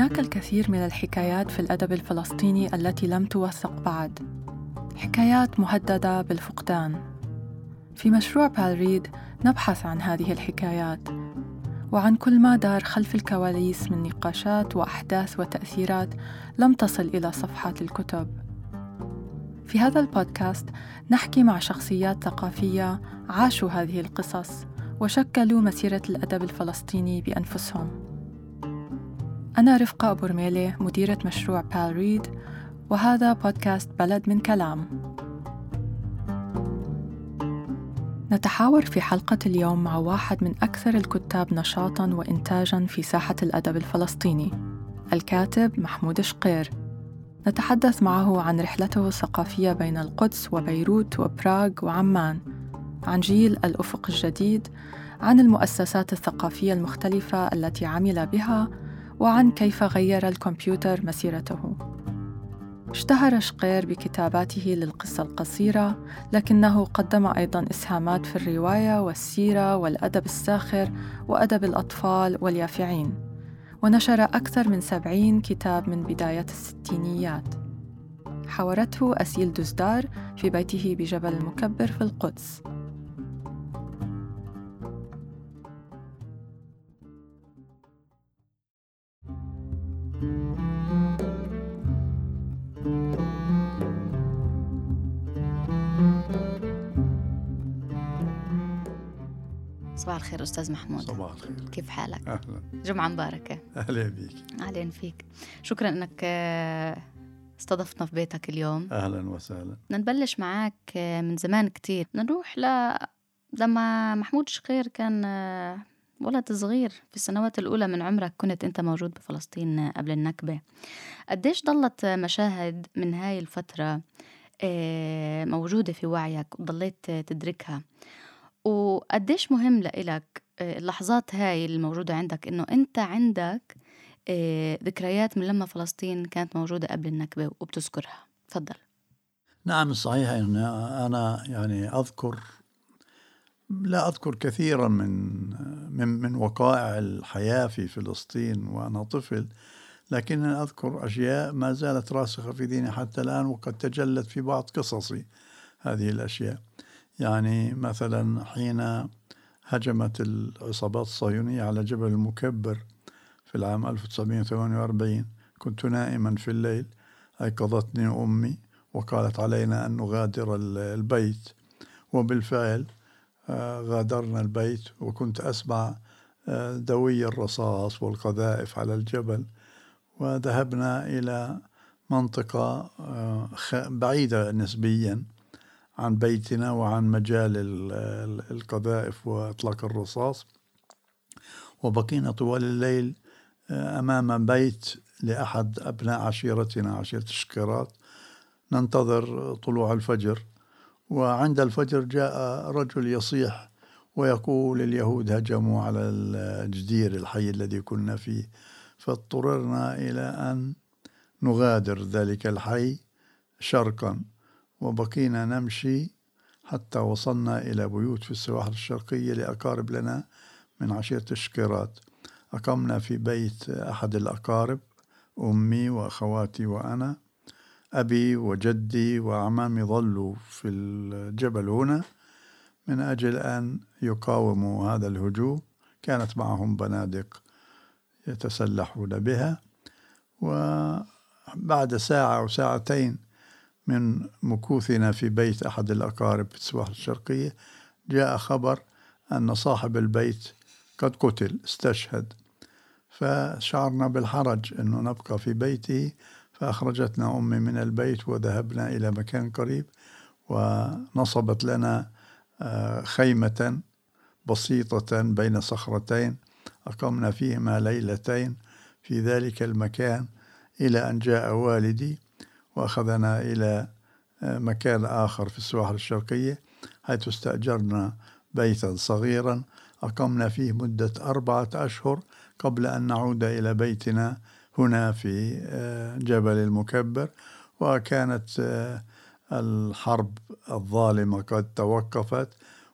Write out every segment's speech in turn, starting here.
هناك الكثير من الحكايات في الأدب الفلسطيني التي لم توثق بعد. حكايات مهددة بالفقدان. في مشروع بالريد نبحث عن هذه الحكايات وعن كل ما دار خلف الكواليس من نقاشات وأحداث وتأثيرات لم تصل إلى صفحات الكتب. في هذا البودكاست نحكي مع شخصيات ثقافية عاشوا هذه القصص وشكلوا مسيرة الأدب الفلسطيني بأنفسهم. أنا رفقة أبو رميلة مديرة مشروع بال ريد وهذا بودكاست بلد من كلام. نتحاور في حلقة اليوم مع واحد من أكثر الكتاب نشاطاً وإنتاجاً في ساحة الأدب الفلسطيني الكاتب محمود شقير. نتحدث معه عن رحلته الثقافية بين القدس وبيروت وبراغ وعمان عن جيل الأفق الجديد عن المؤسسات الثقافية المختلفة التي عمل بها وعن كيف غير الكمبيوتر مسيرته. اشتهر شقير بكتاباته للقصة القصيرة لكنه قدم أيضا إسهامات في الرواية والسيرة والأدب الساخر وأدب الأطفال واليافعين ونشر أكثر من سبعين كتاب من بداية الستينيات. حاورته أسيل دزدار في بيته بجبل المكبر في القدس. صباح الخير أستاذ محمود. صباح الخير. كيف حالك؟ أهلا. جمعة مباركة. أهلا بيك. أهلا فيك. شكرا أنك آه، استضفتنا في بيتك اليوم. أهلا وسهلا. بدنا نبلش معك آه، من زمان كتير. نروح ل لما محمود شقير كان آه، ولد صغير في السنوات الأولى من عمرك كنت أنت موجود بفلسطين قبل النكبة. قديش ضلت مشاهد من هاي الفترة موجودة في وعيك وضليت تدركها؟ وقديش مهم لإلك آه، اللحظات هاي الموجودة عندك إنه أنت عندك آه، ذكريات من لما فلسطين كانت موجودة قبل النكبة وبتذكرها؟ تفضل. نعم صحيح أن أنا يعني أذكر لا أذكر كثيرا من من من وقائع الحياة في فلسطين وأنا طفل لكنني أذكر أشياء ما زالت راسخة في ذهني حتى الآن وقد تجلت في بعض قصصي هذه الأشياء. يعني مثلا حين هجمت العصابات الصهيونية على جبل المكبر في العام 1948 كنت نائما في الليل أيقظتني أمي وقالت علينا أن نغادر البيت. وبالفعل آه، غادرنا البيت وكنت أسمع آه، دوي الرصاص والقذائف على الجبل. وذهبنا إلى منطقة آه، بعيدة نسبيا. عن بيتنا وعن مجال القذائف وإطلاق الرصاص. وبقينا طوال الليل آه، أمام بيت لأحد أبناء عشيرتنا عشيرة الشكرات ننتظر طلوع الفجر. وعند الفجر جاء رجل يصيح ويقول اليهود هجموا على الجدير الحي الذي كنا فيه. فاضطررنا إلى أن نغادر ذلك الحي شرقا. وبقينا نمشي حتى وصلنا إلى بيوت في السواحل الشرقية لأقارب لنا من عشيرة الشكيرات. أقمنا في بيت أحد الأقارب أمي وأخواتي وأنا. أبي وجدي وأعمامي ظلوا في الجبل هنا. من أجل أن يقاوموا هذا الهجوم كانت معهم بنادق يتسلحون بها. وبعد ساعة أو ساعتين من مكوثنا في بيت أحد الأقارب في السواحل الشرقية جاء خبر أن صاحب البيت قد قتل استشهد. فشعرنا بالحرج أنه نبقى في بيته فأخرجتنا أمي من البيت وذهبنا إلى مكان قريب ونصبت لنا آه، خيمة بسيطة بين صخرتين أقمنا فيهما ليلتين. في ذلك المكان إلى أن جاء والدي وأخذنا إلى آه، مكان آخر في السواحل الشرقية حيث استأجرنا بيتا صغيرا أقمنا فيه مدة أربعة أشهر قبل أن نعود إلى بيتنا هنا في آه، جبل المكبر. وكانت آه، الحرب الظالمة قد توقفت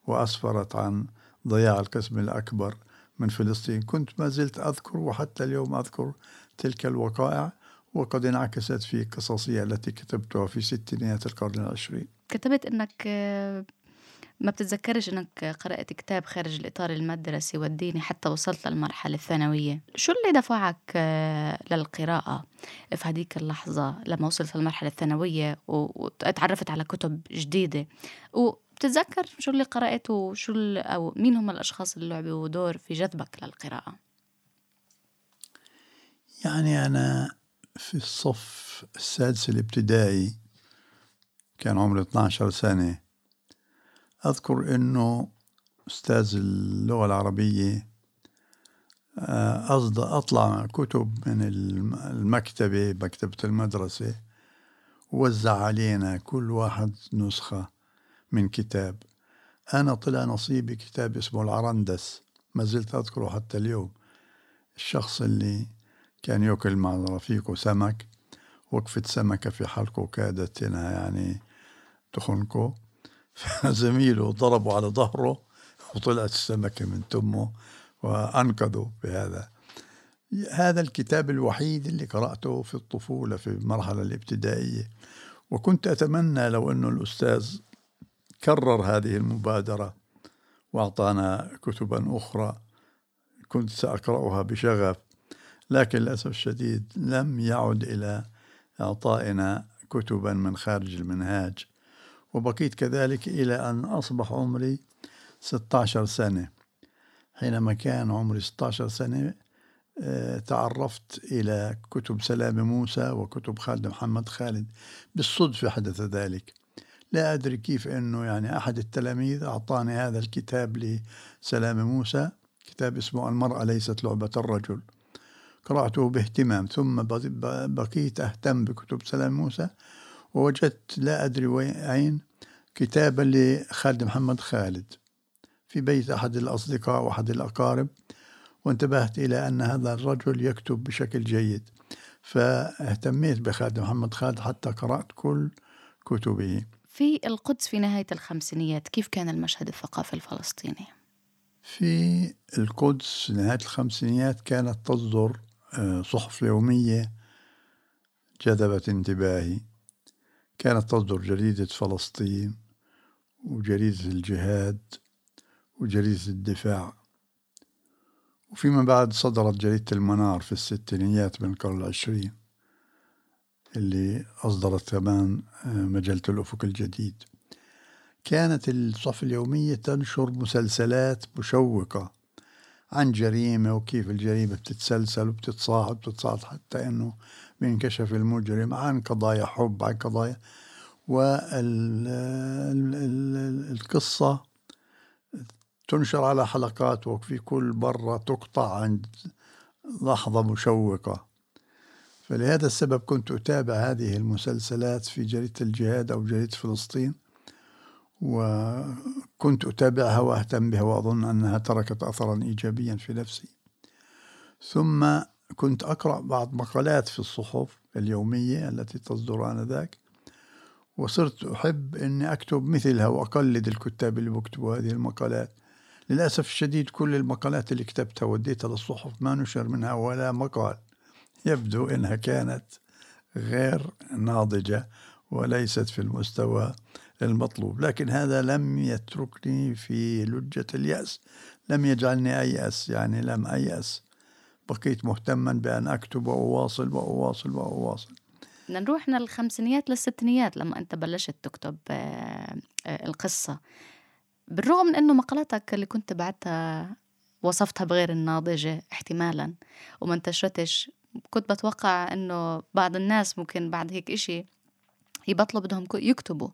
وأسفرت عن ضياع القسم الأكبر من فلسطين. كنت ما زلت أذكر وحتى اليوم أذكر تلك الوقائع. وقد انعكست في قصصي التي كتبتها في ستينيات القرن العشرين. كتبت إنك آه، ما بتتذكرش إنك قرأت كتاب خارج الإطار المدرسي والديني حتى وصلت للمرحلة الثانوية. شو اللي دفعك آه، للقراءة في هذيك اللحظة لما وصلت للمرحلة الثانوية وتعرفت على كتب جديدة؟ وبتتذكر شو اللي قرأته وشو أو مين هم الأشخاص اللي لعبوا دور في جذبك للقراءة؟ يعني أنا في الصف السادس الابتدائي كان عمري 12 سنة. أذكر أنه أستاذ اللغة العربية آه، أصد أطلع كتب من المكتبة مكتبة المدرسة ووزع علينا كل واحد نسخة من كتاب. أنا طلع نصيبي كتاب اسمه العرندس ما زلت أذكره حتى اليوم. الشخص اللي كان يأكل مع رفيقه سمك وقفت سمكة في حلقه كادت هنا يعني تخنقه فزميله ضربوا على ظهره وطلعت السمكة من تمه وأنقذوا بهذا. هذا الكتاب الوحيد اللي قرأته في الطفولة في المرحلة الابتدائية. وكنت أتمنى لو أنه الأستاذ كرر هذه المبادرة وأعطانا كتبا أخرى كنت سأقرأها بشغف. لكن للأسف الشديد لم يعد إلى إعطائنا كتبا من خارج المنهاج وبقيت كذلك إلى أن أصبح عمري 16 سنة. حينما كان عمري 16 سنة آه، تعرفت إلى كتب سلام موسى وكتب خالد محمد خالد بالصدفة حدث ذلك. لا أدري كيف أنه يعني أحد التلاميذ أعطاني هذا الكتاب لسلام موسى كتاب اسمه المرأة ليست لعبة الرجل. قرأته باهتمام ثم بقيت أهتم بكتب سلام موسى ووجدت لا أدري أين كتابا لخالد محمد خالد في بيت أحد الأصدقاء وأحد الأقارب وانتبهت إلى أن هذا الرجل يكتب بشكل جيد فاهتميت بخالد محمد خالد حتى قرأت كل كتبه في القدس في نهاية الخمسينيات كيف كان المشهد الثقافي الفلسطيني؟ في القدس نهاية الخمسينيات كانت تصدر صحف يومية جذبت انتباهي. كانت تصدر جريدة فلسطين وجريدة الجهاد وجريدة الدفاع. وفيما بعد صدرت جريدة المنار في الستينيات من القرن العشرين اللي أصدرت كمان آه، مجلة الأفق الجديد. كانت الصحف اليومية تنشر مسلسلات مشوقة عن جريمة وكيف الجريمة بتتسلسل وبتتصاعد وبتتصاعد حتى أنه بينكشف المجرم عن قضايا حب عن قضايا والقصة تنشر على حلقات وفي كل مرة تقطع عند لحظة مشوقة. فلهذا السبب كنت أتابع هذه المسلسلات في جريدة الجهاد أو جريدة فلسطين. وكنت أتابعها وأهتم بها وأظن أنها تركت أثرا إيجابيا في نفسي. ثم كنت أقرأ بعض مقالات في الصحف اليومية التي تصدر آنذاك وصرت أحب أني أكتب مثلها وأقلد الكتاب اللي بيكتبوا هذه المقالات. للأسف الشديد كل المقالات اللي كتبتها وديتها للصحف ما نشر منها ولا مقال. يبدو أنها كانت غير ناضجة وليست في المستوى المطلوب. لكن هذا لم يتركني في لجة اليأس. لم يجعلني أيأس يعني لم أيأس بقيت مهتما بأن أكتب وأواصل وأواصل وأواصل. نروح من الخمسينيات للستينيات لما أنت بلشت تكتب آه، آه، القصة. بالرغم من أنه مقالاتك اللي كنت بعتها وصفتها بغير الناضجة احتمالا وما انتشرتش كنت بتوقع أنه بعض الناس ممكن بعد هيك إشي يبطلوا بدهم يكتبوا.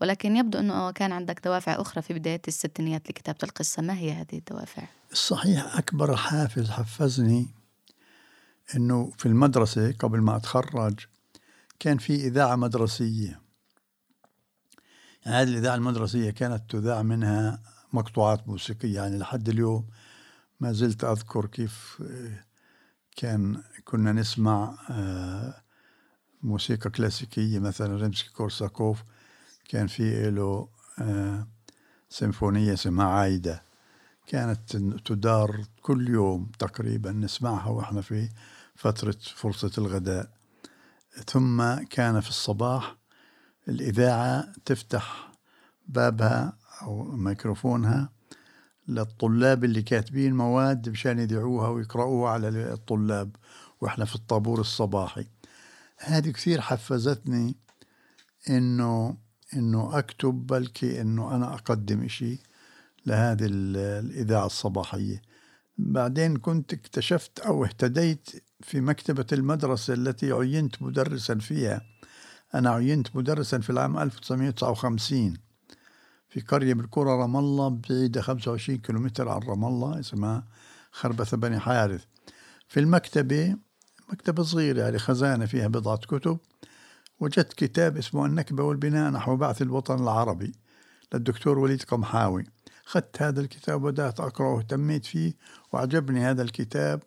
ولكن يبدو أنه كان عندك دوافع أخرى في بداية الستينيات لكتابة القصة. ما هي هذه الدوافع؟ الصحيح أكبر حافز حفزني أنه في المدرسة قبل ما أتخرج كان في إذاعة مدرسية. يعني هذه الإذاعة المدرسية كانت تذاع منها مقطوعات موسيقية. يعني لحد اليوم ما زلت أذكر كيف آه، كان كنا نسمع آه، موسيقى كلاسيكية مثلا ريمسكي كورساكوف. كان في له آه، سيمفونية اسمها عايدة. كانت تدار كل يوم تقريبا نسمعها وإحنا في فترة فرصة الغداء. ثم كان في الصباح الإذاعة تفتح بابها أو ميكروفونها للطلاب اللي كاتبين مواد مشان يذيعوها ويقرأوها على الطلاب وإحنا في الطابور الصباحي. هذه كثير حفزتني إنه إنه أكتب بلكي إنه أنا أقدم إشي لهذه الإذاعة الصباحية. بعدين كنت اكتشفت أو اهتديت في مكتبة المدرسة التي عينت مدرسا فيها. أنا عينت مدرسا في العام 1959 في قرية بالقرى رام الله بعيدة 25 كيلومتر عن رام الله اسمها خربثة بني حارث. في المكتبة مكتبة صغيرة يعني خزانة فيها بضعة كتب. وجدت كتاب اسمه النكبة والبناء نحو بعث الوطن العربي للدكتور وليد قمحاوي. أخذت هذا الكتاب وبدأت أقرأه واهتميت فيه وعجبني هذا الكتاب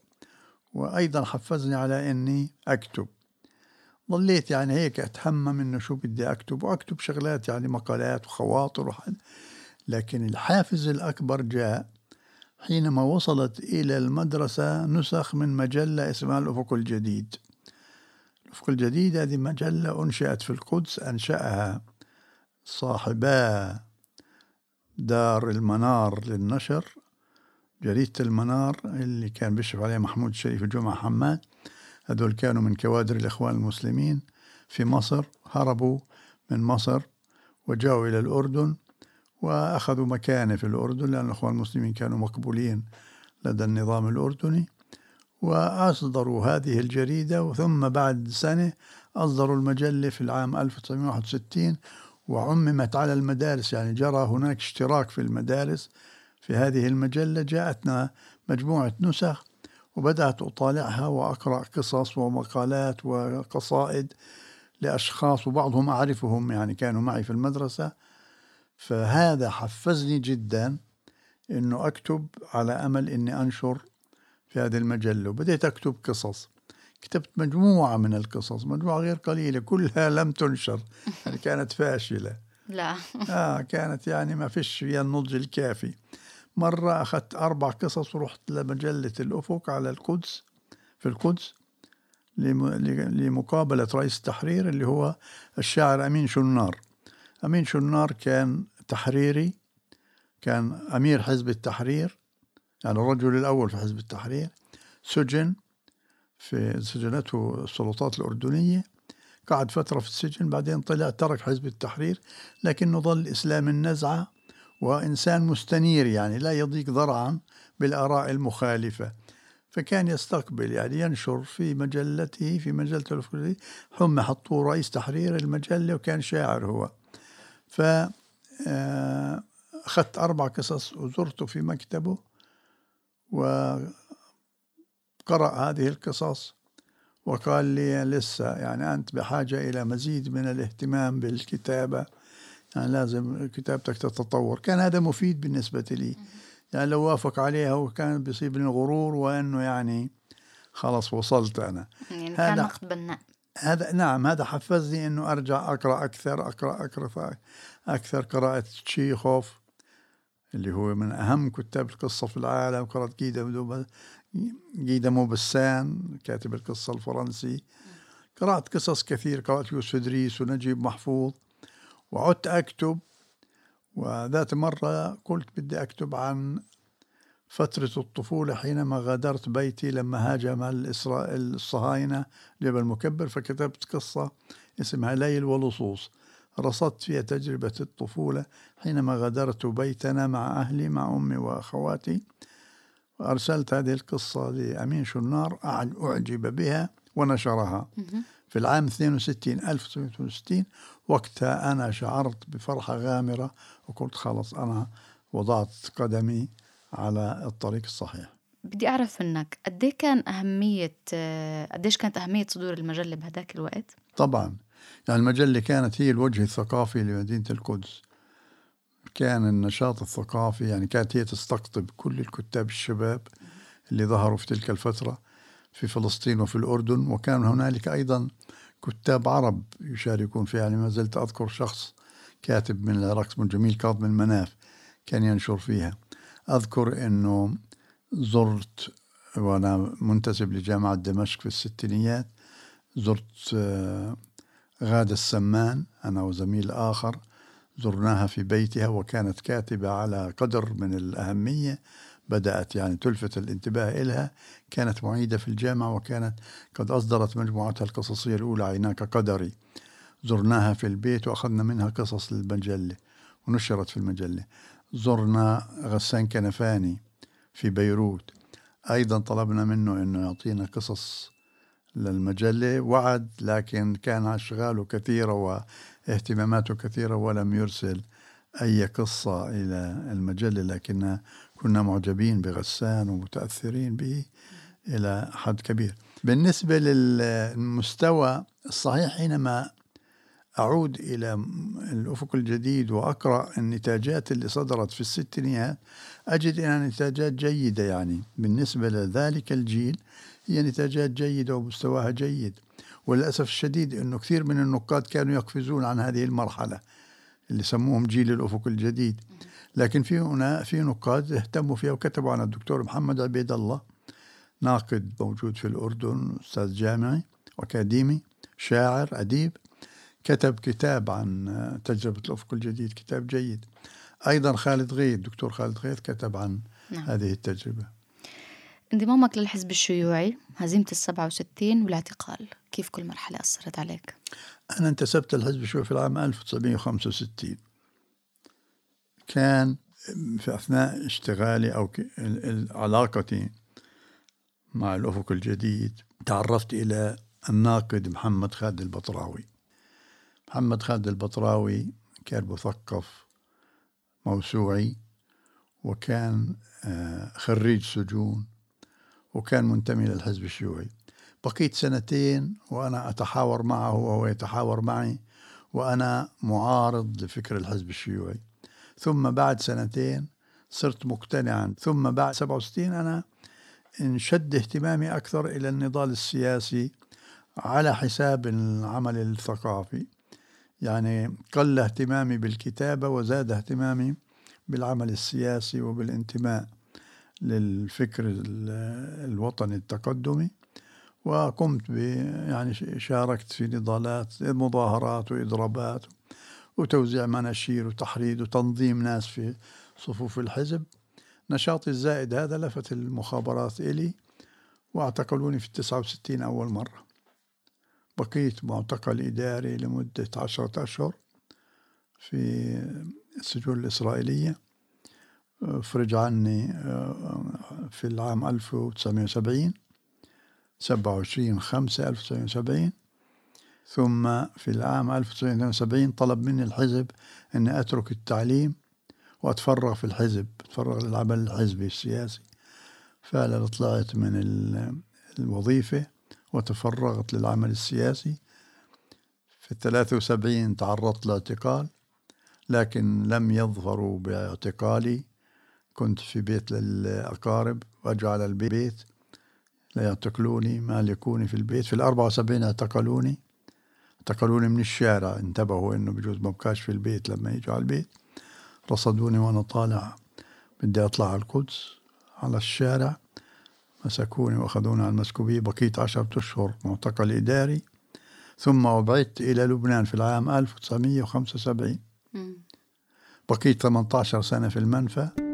وأيضا حفزني على أني أكتب. ظليت يعني هيك أتهمم إنه شو بدي أكتب وأكتب شغلات يعني مقالات وخواطر وحد لكن الحافز الأكبر جاء حينما وصلت إلى المدرسة نسخ من مجلة اسمها الأفق الجديد. الأفق الجديد هذه مجلة أنشأت في القدس أنشأها صاحبا دار المنار للنشر جريدة المنار اللي كان بيشرف عليها محمود الشريف الجمعة حماد. هذول كانوا من كوادر الإخوان المسلمين في مصر هربوا من مصر وجاءوا إلى الأردن وأخذوا مكانة في الأردن لأن الإخوان المسلمين كانوا مقبولين لدى النظام الأردني. وأصدروا هذه الجريدة وثم بعد سنة أصدروا المجلة في العام 1961 وعممت على المدارس. يعني جرى هناك اشتراك في المدارس في هذه المجلة. جاءتنا مجموعة نسخ وبدأت أطالعها وأقرأ قصص ومقالات وقصائد لأشخاص وبعضهم أعرفهم يعني كانوا معي في المدرسة. فهذا حفزني جدا أنه أكتب على أمل أني أنشر في هذه المجلة وبدأت أكتب قصص. كتبت مجموعة من القصص مجموعة غير قليلة كلها لم تنشر يعني كانت فاشلة. لا. آه كانت يعني ما فيش فيها النضج الكافي. مرة أخذت أربع قصص ورحت لمجلة الأفق على القدس في القدس لمقابلة رئيس التحرير اللي هو الشاعر أمين شنار. أمين شنار كان تحريري كان أمير حزب التحرير يعني الرجل الأول في حزب التحرير سجن في سجنته السلطات الأردنية قعد فترة في السجن بعدين طلع ترك حزب التحرير لكنه ظل إسلام النزعة وإنسان مستنير يعني لا يضيق ذرعا بالآراء المخالفة. فكان يستقبل يعني ينشر في مجلته في مجلة الفكري هم حطوه رئيس تحرير المجلة وكان شاعر هو. ف آه، أخذت أربع قصص وزرته في مكتبه. وقرأ هذه القصص وقال لي لسه يعني أنت بحاجة إلى مزيد من الاهتمام بالكتابة. يعني لازم كتابتك تتطور. كان هذا مفيد بالنسبة لي. يعني لو وافق عليها وكان بيصيبني غرور وأنه يعني خلص وصلت أنا. يعني كان نقد بناء هذا نعم هذا حفزني إنه أرجع أقرأ أكثر أقرأ أقرأ أكثر قراءة تشيخوف. اللي هو من أهم كتاب القصة في العالم قرأت جيدا جيدا موبسان كاتب القصة الفرنسي. قرأت قصص كثير قرأت يوسف إدريس ونجيب محفوظ وعدت أكتب. وذات مرة قلت بدي أكتب عن فترة الطفولة حينما غادرت بيتي لما هاجم الصهاينة جبل مكبر فكتبت قصة اسمها ليل ولصوص. رصدت فيها تجربة الطفولة حينما غادرت بيتنا مع أهلي مع أمي وأخواتي. وأرسلت هذه القصة لأمين شنار أعجب بها ونشرها. في العام 62 1962 وقتها أنا شعرت بفرحة غامرة وقلت خلص أنا وضعت قدمي على الطريق الصحيح. بدي أعرف منك قد كان أهمية قديش كانت أهمية صدور المجلة بهذاك الوقت؟ طبعا. المجلة كانت هي الوجه الثقافي لمدينة القدس. كان النشاط الثقافي يعني كانت هي تستقطب كل الكتاب الشباب اللي ظهروا في تلك الفترة في فلسطين وفي الأردن وكان هنالك أيضا كتاب عرب يشاركون فيها. يعني ما زلت أذكر شخص كاتب من العراق اسمه جميل كاظم المناف كان ينشر فيها. أذكر أنه زرت وأنا منتسب لجامعة دمشق في الستينيات زرت آه، غادة السمان أنا وزميل آخر زرناها في بيتها وكانت كاتبة على قدر من الأهمية بدأت يعني تلفت الانتباه إلها كانت معيدة في الجامعة وكانت قد أصدرت مجموعتها القصصية الأولى عيناك قدري. زرناها في البيت وأخذنا منها قصص للمجلة ونشرت في المجلة. زرنا غسان كنفاني في بيروت. أيضا طلبنا منه أنه يعطينا قصص للمجلة وعد لكن كان أشغاله كثيرة واهتماماته كثيرة ولم يرسل أي قصة إلى المجلة لكن كنا معجبين بغسان ومتأثرين به إلى حد كبير. بالنسبة للمستوى الصحيح حينما أعود إلى الأفق الجديد وأقرأ النتاجات اللي صدرت في الستينيات أجد أنها نتاجات جيدة يعني. بالنسبة لذلك الجيل هي نتاجات جيدة ومستواها جيد. وللأسف الشديد أنه كثير من النقاد كانوا يقفزون عن هذه المرحلة اللي سموهم جيل الأفق الجديد. لكن في هنا في نقاد اهتموا فيها وكتبوا عن الدكتور محمد عبيد الله ناقد موجود في الأردن أستاذ جامعي وأكاديمي شاعر أديب. كتب كتاب عن تجربة الأفق الجديد كتاب جيد. أيضا خالد غيث دكتور خالد غيث كتب عن نعم. هذه التجربة. انضمامك للحزب الشيوعي هزيمة السبعة وستين والاعتقال كيف كل مرحلة أثرت عليك؟ أنا انتسبت للحزب الشيوعي في العام 1965 كان في أثناء اشتغالي أو علاقتي مع الأفق الجديد تعرفت إلى الناقد محمد خالد البطراوي. محمد خالد البطراوي كان مثقف موسوعي وكان آه، خريج سجون. وكان منتمي للحزب الشيوعي. بقيت سنتين وأنا أتحاور معه وهو يتحاور معي وأنا معارض لفكر الحزب الشيوعي. ثم بعد سنتين صرت مقتنعا. ثم بعد 67 أنا انشد اهتمامي أكثر إلى النضال السياسي على حساب العمل الثقافي. يعني قل اهتمامي بالكتابة وزاد اهتمامي بالعمل السياسي وبالانتماء. للفكر الوطني التقدمي وقمت ب يعني شاركت في نضالات مظاهرات وإضرابات وتوزيع مناشير وتحريض وتنظيم ناس في صفوف الحزب. نشاطي الزائد هذا لفت المخابرات إلي واعتقلوني في التسعة وستين أول مرة. بقيت معتقل إداري لمدة عشرة أشهر في السجون الإسرائيلية. فرج عني آه، في العام 1970 27 5 1970 ثم في العام 1972 طلب مني الحزب أني أترك التعليم وأتفرغ في الحزب أتفرغ للعمل الحزبي السياسي. فعلا طلعت من الوظيفة وتفرغت للعمل السياسي. في الثلاثة وسبعين تعرضت لاعتقال لكن لم يظفروا باعتقالي. كنت في بيت للأقارب وأجوا على البيت ليعتقلوني مالكوني في البيت. في الأربعة وسبعين اعتقلوني. اعتقلوني من الشارع انتبهوا إنه بجوز ما بكاش في البيت لما يجوا على البيت. رصدوني وأنا طالع بدي أطلع على القدس على الشارع. مسكوني وأخذوني على المسكوبية بقيت عشرة أشهر معتقل إداري. ثم أبعدت إلى لبنان في العام 1975 بقيت 18 سنة في المنفى.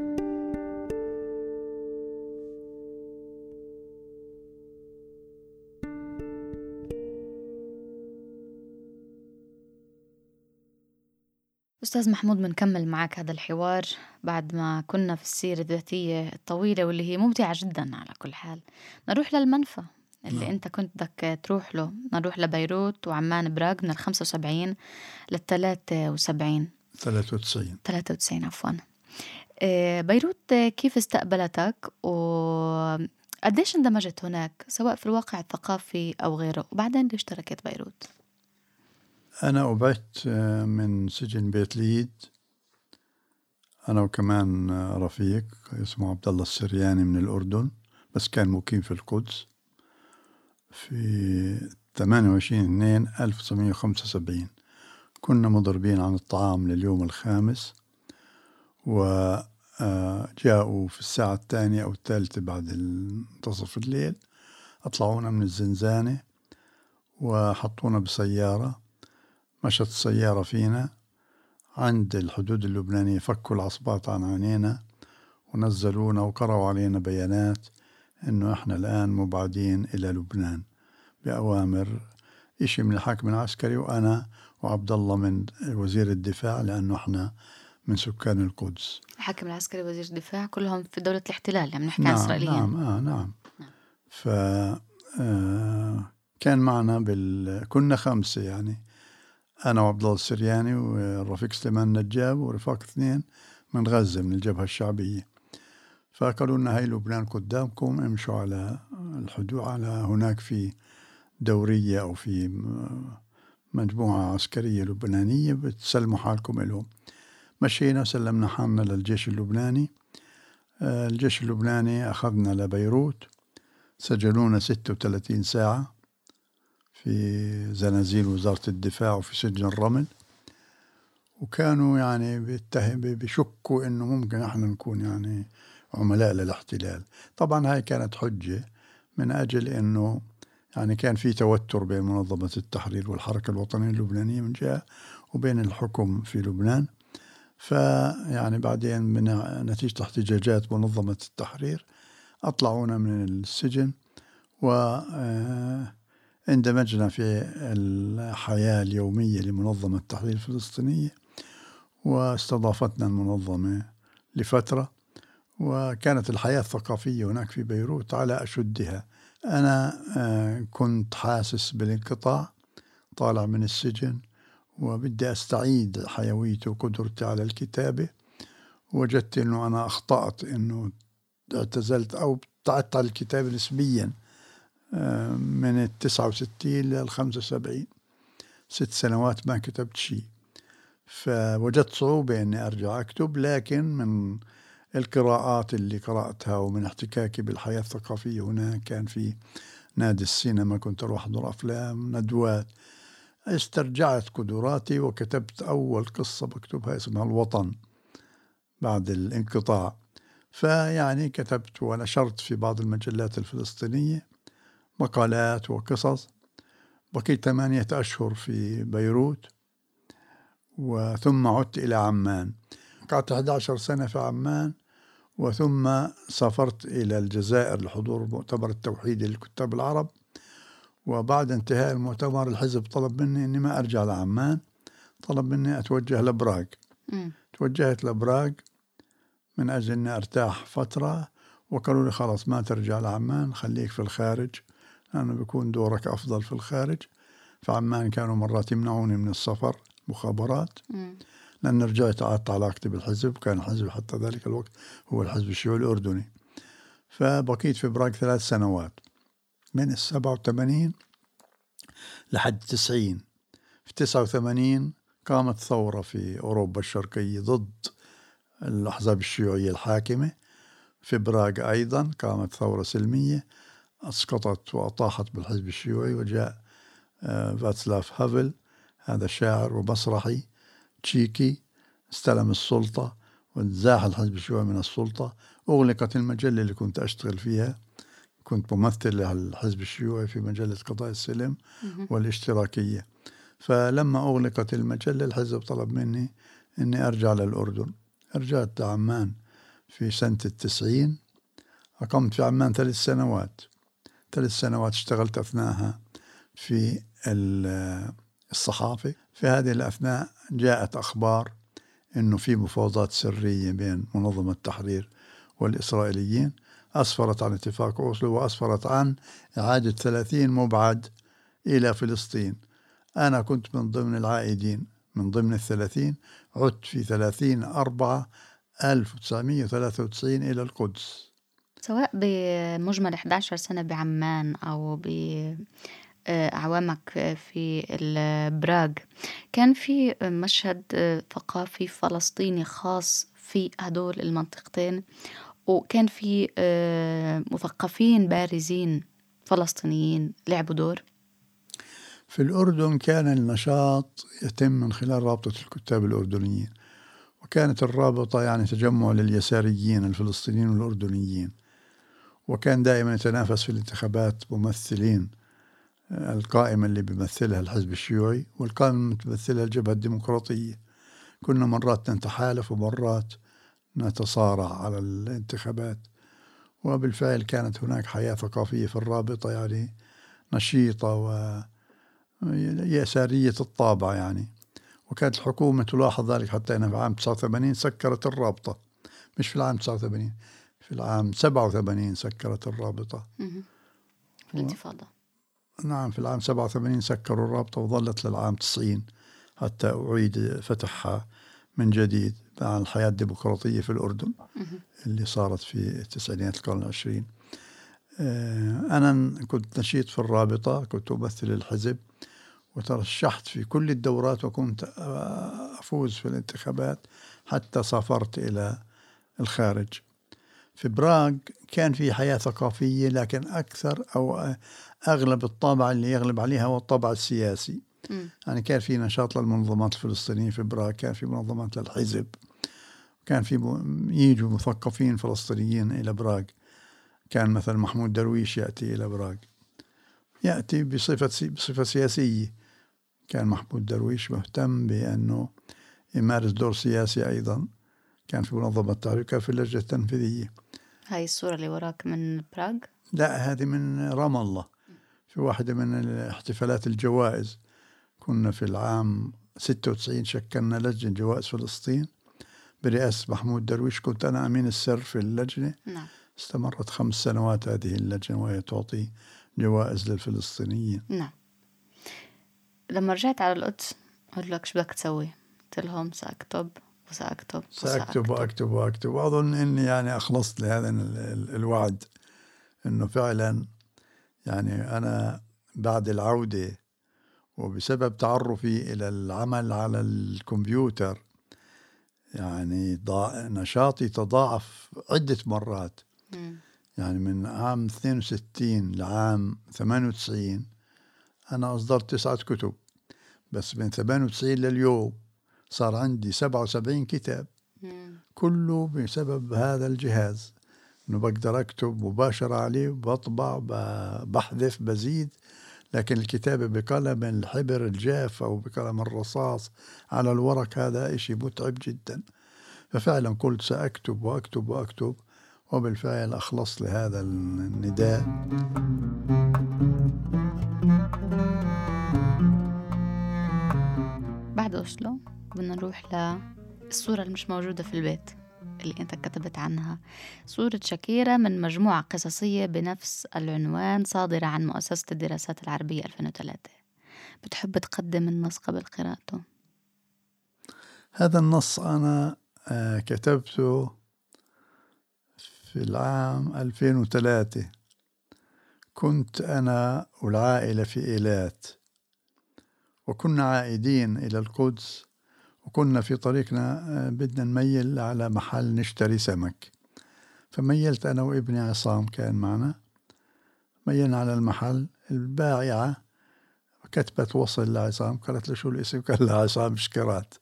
أستاذ محمود بنكمل معك هذا الحوار بعد ما كنا في السيرة الذاتية الطويلة واللي هي ممتعة جدا على كل حال. نروح للمنفى اللي نعم. أنت كنت بدك تروح له. نروح لبيروت وعمان براغ من ال 75 لل 73 93 93 عفوا. آه، بيروت كيف استقبلتك؟ و قديش اندمجت هناك سواء في الواقع الثقافي أو غيره؟ وبعدين ليش تركت بيروت؟ أنا أبعدت آه، من سجن بيت ليد. أنا وكمان آه، رفيق اسمه عبد الله السرياني من الأردن بس كان مقيم في القدس في 28 2 1975 كنا مضربين عن الطعام لليوم الخامس و جاءوا في الساعة الثانية أو الثالثة بعد منتصف الليل أطلعونا من الزنزانة وحطونا بسيارة مشت السيارة فينا عند الحدود اللبنانية فكوا العصبات عن عينينا ونزلونا وقرأوا علينا بيانات إنه إحنا الآن مبعدين إلى لبنان بأوامر إشي من الحاكم العسكري وأنا وعبد الله من وزير الدفاع لأنه إحنا من سكان القدس. الحاكم العسكري وزير الدفاع كلهم في دولة الاحتلال يعني نحكي نعم عن إسرائيليين. نعم آه نعم, نعم. ف آه كان معنا بال كنا خمسة يعني. أنا وعبد الله السرياني والرفيق سليمان نجاب ورفاق اثنين من غزة من الجبهة الشعبية. فقالوا لنا هاي لبنان قدامكم امشوا على الحدود على هناك في دورية أو في مجموعة عسكرية لبنانية بتسلموا حالكم لهم مشينا سلمنا حالنا للجيش اللبناني. آه، الجيش اللبناني أخذنا لبيروت. سجنونا 36 ساعة. في زنازين وزارة الدفاع وفي سجن الرمل وكانوا يعني بيتهم بيشكوا إنه ممكن إحنا نكون يعني عملاء للاحتلال. طبعا هاي كانت حجة من أجل أنه يعني كان في توتر بين منظمة التحرير والحركة الوطنية اللبنانية من جهة وبين الحكم في لبنان. فيعني بعدين من نتيجة احتجاجات منظمة التحرير أطلعونا من السجن و آه، اندمجنا في الحياة اليومية لمنظمة التحرير الفلسطينية واستضافتنا المنظمة لفترة وكانت الحياة الثقافية هناك في بيروت على أشدها. أنا آه، كنت حاسس بالانقطاع طالع من السجن وبدي أستعيد حيويتي وقدرتي على الكتابة. وجدت أنه أنا أخطأت أنه اعتزلت أو ابتعدت عن الكتابة نسبيا. من التسعة وستين للخمسة وسبعين. ست سنوات ما كتبت شيء. فوجدت صعوبة أني أرجع أكتب لكن من القراءات اللي قرأتها ومن احتكاكي بالحياة الثقافية هنا كان في نادي السينما كنت أروح أحضر أفلام ندوات. استرجعت قدراتي وكتبت أول قصة بكتبها اسمها الوطن بعد الانقطاع. فيعني كتبت ونشرت في بعض المجلات الفلسطينية. مقالات وقصص. بقيت ثمانية أشهر في بيروت وثم عدت إلى عمان. قعدت 11 سنة في عمان وثم سافرت إلى الجزائر لحضور مؤتمر التوحيد للكتاب العرب. وبعد انتهاء المؤتمر الحزب طلب مني أني ما أرجع لعمان طلب مني أتوجه لبراغ. توجهت لبراغ من أجل أني أرتاح فترة وقالوا لي خلاص ما ترجع لعمان خليك في الخارج. لأنه بيكون دورك أفضل في الخارج. في عمان كانوا مرات يمنعوني من السفر مخابرات. لأن رجعت قعدت علاقتي بالحزب كان الحزب حتى ذلك الوقت هو الحزب الشيوعي الأردني. فبقيت في براغ ثلاث سنوات من السبعة وثمانين لحد تسعين في تسعة وثمانين قامت ثورة في أوروبا الشرقية ضد الأحزاب الشيوعية الحاكمة. في براغ أيضا قامت ثورة سلمية أسقطت وأطاحت بالحزب الشيوعي وجاء آه، فاتسلاف هافل هذا شاعر ومسرحي تشيكي استلم السلطة وانزاح الحزب الشيوعي من السلطة. أغلقت المجلة اللي كنت أشتغل فيها. كنت ممثل للحزب الشيوعي في مجلة قضاء السلم والاشتراكية. فلما أغلقت المجلة الحزب طلب مني أني أرجع للأردن. رجعت لعمان في سنة التسعين. أقمت في عمان ثلاث سنوات. ثلاث سنوات اشتغلت أثناءها في الصحافة. في هذه الأثناء جاءت أخبار أنه في مفاوضات سرية بين منظمة التحرير والإسرائيليين. أسفرت عن اتفاق أوسلو وأسفرت عن إعادة ثلاثين مبعد إلى فلسطين. أنا كنت من ضمن العائدين من ضمن الثلاثين عدت في ثلاثين أربعة 1993 إلى القدس. سواء بمجمل 11 سنة بعمان أو ب آه، في البراغ كان في مشهد ثقافي فلسطيني خاص في هدول المنطقتين وكان في آه، مثقفين بارزين فلسطينيين لعبوا دور؟ في الأردن كان النشاط يتم من خلال رابطة الكتاب الأردنيين وكانت الرابطة يعني تجمع لليساريين الفلسطينيين والأردنيين. وكان دائما يتنافس في الانتخابات ممثلين القائمة اللي بيمثلها الحزب الشيوعي والقائمة اللي بتمثلها الجبهة الديمقراطية. كنا مرات نتحالف ومرات نتصارع على الانتخابات. وبالفعل كانت هناك حياة ثقافية في الرابطة يعني نشيطة ويسارية الطابع يعني. وكانت الحكومة تلاحظ ذلك حتى أنها في عام 89 سكرت الرابطة مش في العام 89 في العام 87 سكرت الرابطة. في الانتفاضة. نعم في العام 87 سكروا الرابطة وظلت للعام 90 حتى أعيد فتحها من جديد مع الحياة الديمقراطية في الأردن اللي صارت في تسعينيات القرن العشرين. آه، أنا كنت نشيط في الرابطة كنت أمثل الحزب وترشحت في كل الدورات وكنت أفوز في الانتخابات حتى سافرت إلى الخارج. في براغ كان في حياة ثقافية لكن أكثر أو أغلب الطابع اللي يغلب عليها هو الطابع السياسي. م. يعني كان في نشاط للمنظمات الفلسطينية في براغ كان في منظمات للحزب كان في يجوا مثقفين فلسطينيين إلى براغ. كان مثلا محمود درويش يأتي إلى براغ. يأتي بصفة بصفة سياسية. كان محمود درويش مهتم بأنه يمارس دور سياسي أيضا. كان في منظمة التحرير كان في اللجنة التنفيذية. هاي الصورة اللي وراك من براغ؟ لا هذه من رام الله. في واحدة من احتفالات الجوائز. كنا في العام 96 شكلنا لجنة جوائز فلسطين برئاسة محمود درويش. كنت أنا أمين السر في اللجنة. نعم. استمرت خمس سنوات هذه اللجنة وهي تعطي جوائز للفلسطينيين. نعم. لما رجعت على القدس قلت لك شو بدك تسوي؟ قلت لهم سأكتب. وسأكتب سأكتب وأكتب وأكتب. وأظن أني يعني أخلصت لهذا الوعد أنه فعلا يعني أنا بعد العودة وبسبب تعرفي إلى العمل على الكمبيوتر يعني نشاطي تضاعف عدة مرات. يعني من عام 62 لعام 98 أنا أصدرت تسعة كتب بس من 98 لليوم. صار عندي 77 كتاب. كله بسبب هذا الجهاز. إنه بقدر أكتب مباشرة عليه بطبع بحذف بزيد. لكن الكتابة بقلم الحبر الجاف أو بقلم الرصاص على الورق هذا إشي متعب جدا. ففعلا قلت سأكتب وأكتب وأكتب وبالفعل أخلص لهذا النداء. بعد أوسلو. بدنا نروح للصورة اللي مش موجودة في البيت اللي أنت كتبت عنها. صورة شاكيرا من مجموعة قصصية بنفس العنوان صادرة عن مؤسسة الدراسات العربية 2003 بتحب تقدم النص قبل قراءته؟ هذا النص أنا آه، كتبته في العام 2003 كنت أنا والعائلة في إيلات وكنا عائدين إلى القدس وكنا في طريقنا آه، بدنا نميل على محل نشتري سمك. فميلت أنا وابني عصام كان معنا. ميلنا على المحل البائعة كتبت وصل لعصام قالت له شو الاسم؟ قال لها عصام شكرات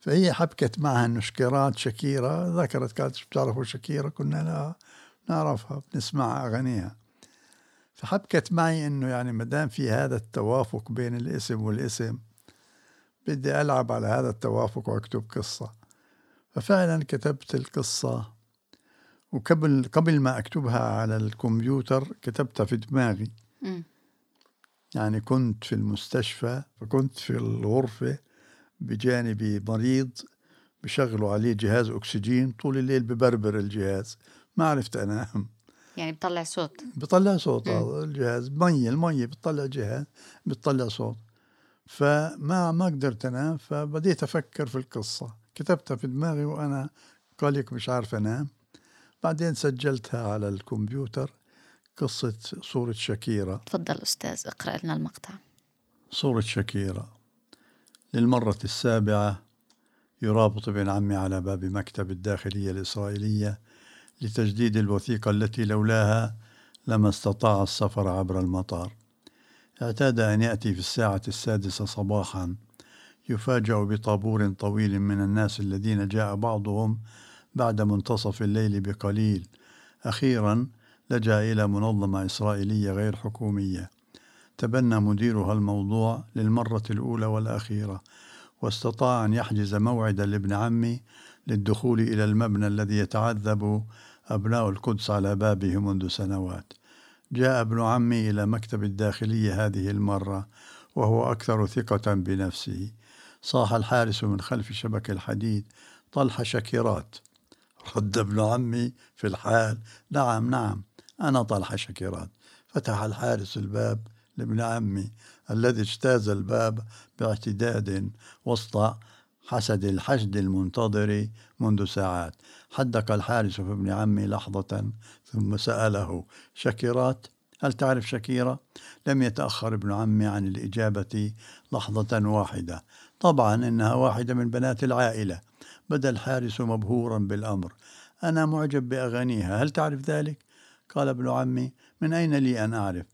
فهي حبكت معها إنه شكرات شكيرة ذكرت قالت بتعرفوا شكيرة؟ كنا لا نعرفها بنسمع أغانيها. فحبكت معي إنه يعني ما دام في هذا التوافق بين الاسم والاسم بدي ألعب على هذا التوافق وأكتب قصة. ففعلا كتبت القصة وقبل قبل ما أكتبها على الكمبيوتر كتبتها في دماغي. م. يعني كنت في المستشفى فكنت في الغرفة بجانبي مريض بشغلوا عليه جهاز أكسجين طول الليل ببربر الجهاز. ما عرفت أنام يعني بطلع صوت. بطلع صوت هذا الجهاز. مية المية بتطلع جهاز بتطلع صوت. فما ما قدرت أنام فبديت أفكر في القصة. كتبتها في دماغي وأنا قالك مش عارف أنام. بعدين سجلتها على الكمبيوتر قصة صورة شكيرة تفضل أستاذ اقرأ لنا المقطع. صورة شكيرة للمرة السابعة يرابط ابن عمي على باب مكتب الداخلية الإسرائيلية لتجديد الوثيقة التي لولاها لما استطاع السفر عبر المطار. اعتاد أن يأتي في الساعة السادسة صباحا. يفاجأ بطابور طويل من الناس الذين جاء بعضهم بعد منتصف الليل بقليل. أخيرا لجأ إلى منظمة إسرائيلية غير حكومية. تبنى مديرها الموضوع للمرة الأولى والأخيرة واستطاع أن يحجز موعدا لابن عمي للدخول إلى المبنى الذي يتعذب أبناء القدس على بابه منذ سنوات. جاء ابن عمي إلى مكتب الداخلية هذه المرة وهو أكثر ثقة بنفسه. صاح الحارس من خلف شبك الحديد طلح شكيرات رد ابن عمي في الحال نعم نعم أنا طلحة شكيرات فتح الحارس الباب لابن عمي الذي اجتاز الباب باعتداد وسط حسد الحشد المنتظر منذ ساعات. حدق الحارس في ابن عمي لحظة ثم سأله شكيرات هل تعرف شكيرة؟ لم يتأخر ابن عمي عن الإجابة لحظة واحدة. طبعا إنها واحدة من بنات العائلة. بدا الحارس مبهورا بالأمر. أنا معجب بأغانيها. هل تعرف ذلك؟ قال ابن عمي من أين لي أن أعرف؟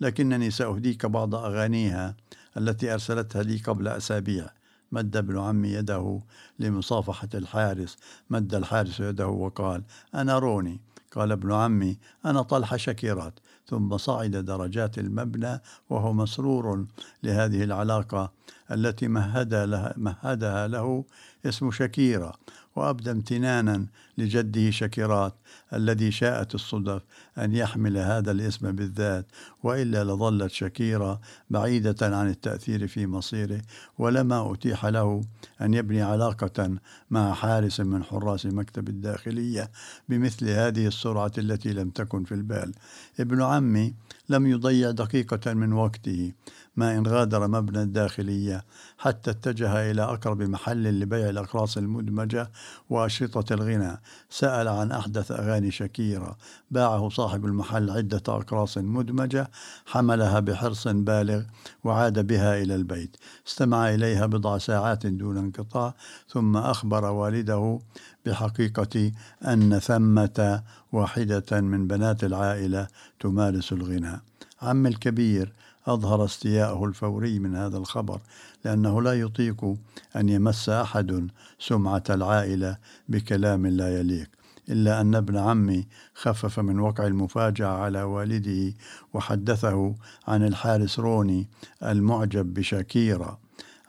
لكنني سأهديك بعض أغانيها التي أرسلتها لي قبل أسابيع. مد ابن عمي يده لمصافحة الحارس. مد الحارس يده وقال أنا روني. قال ابن عمي أنا طلحة شكيرات ثم صعد درجات المبنى وهو مسرور لهذه العلاقة التي مهدها له, مهدها له اسم شكيرة وأبدى امتنانا لجده شكيرات الذي شاءت الصدف أن يحمل هذا الاسم بالذات وإلا لظلت شكيرة بعيدة عن التأثير في مصيره ولما أتيح له أن يبني علاقة مع حارس من حراس مكتب الداخلية بمثل هذه السرعة التي لم تكن في البال. ابن عمي لم يضيع دقيقة من وقته ما إن غادر مبنى الداخلية حتى اتجه إلى أقرب محل لبيع الأقراص المدمجة وأشرطة الغنى سأل عن أحدث أغاني شكيرة. باعه صاحب المحل عدة أقراص مدمجة حملها بحرص بالغ وعاد بها إلى البيت. استمع إليها بضع ساعات دون انقطاع ثم أخبر والده بحقيقة أن ثمة واحدة من بنات العائلة تمارس الغناء. عم الكبير أظهر استياءه الفوري من هذا الخبر لأنه لا يطيق أن يمس أحد سمعة العائلة بكلام لا يليق إلا أن ابن عمي خفف من وقع المفاجأة على والده وحدثه عن الحارس روني المعجب بشاكيرا.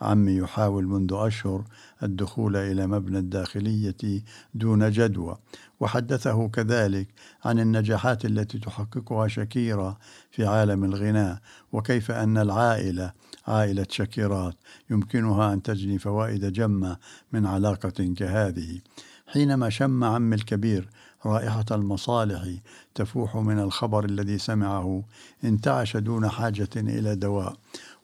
عمي يحاول منذ أشهر الدخول إلى مبنى الداخلية دون جدوى وحدثه كذلك عن النجاحات التي تحققها شكيرة في عالم الغناء وكيف أن العائلة عائلة شكيرات يمكنها أن تجني فوائد جمة من علاقة كهذه. حينما شم عمي الكبير رائحة المصالح تفوح من الخبر الذي سمعه انتعش دون حاجة إلى دواء.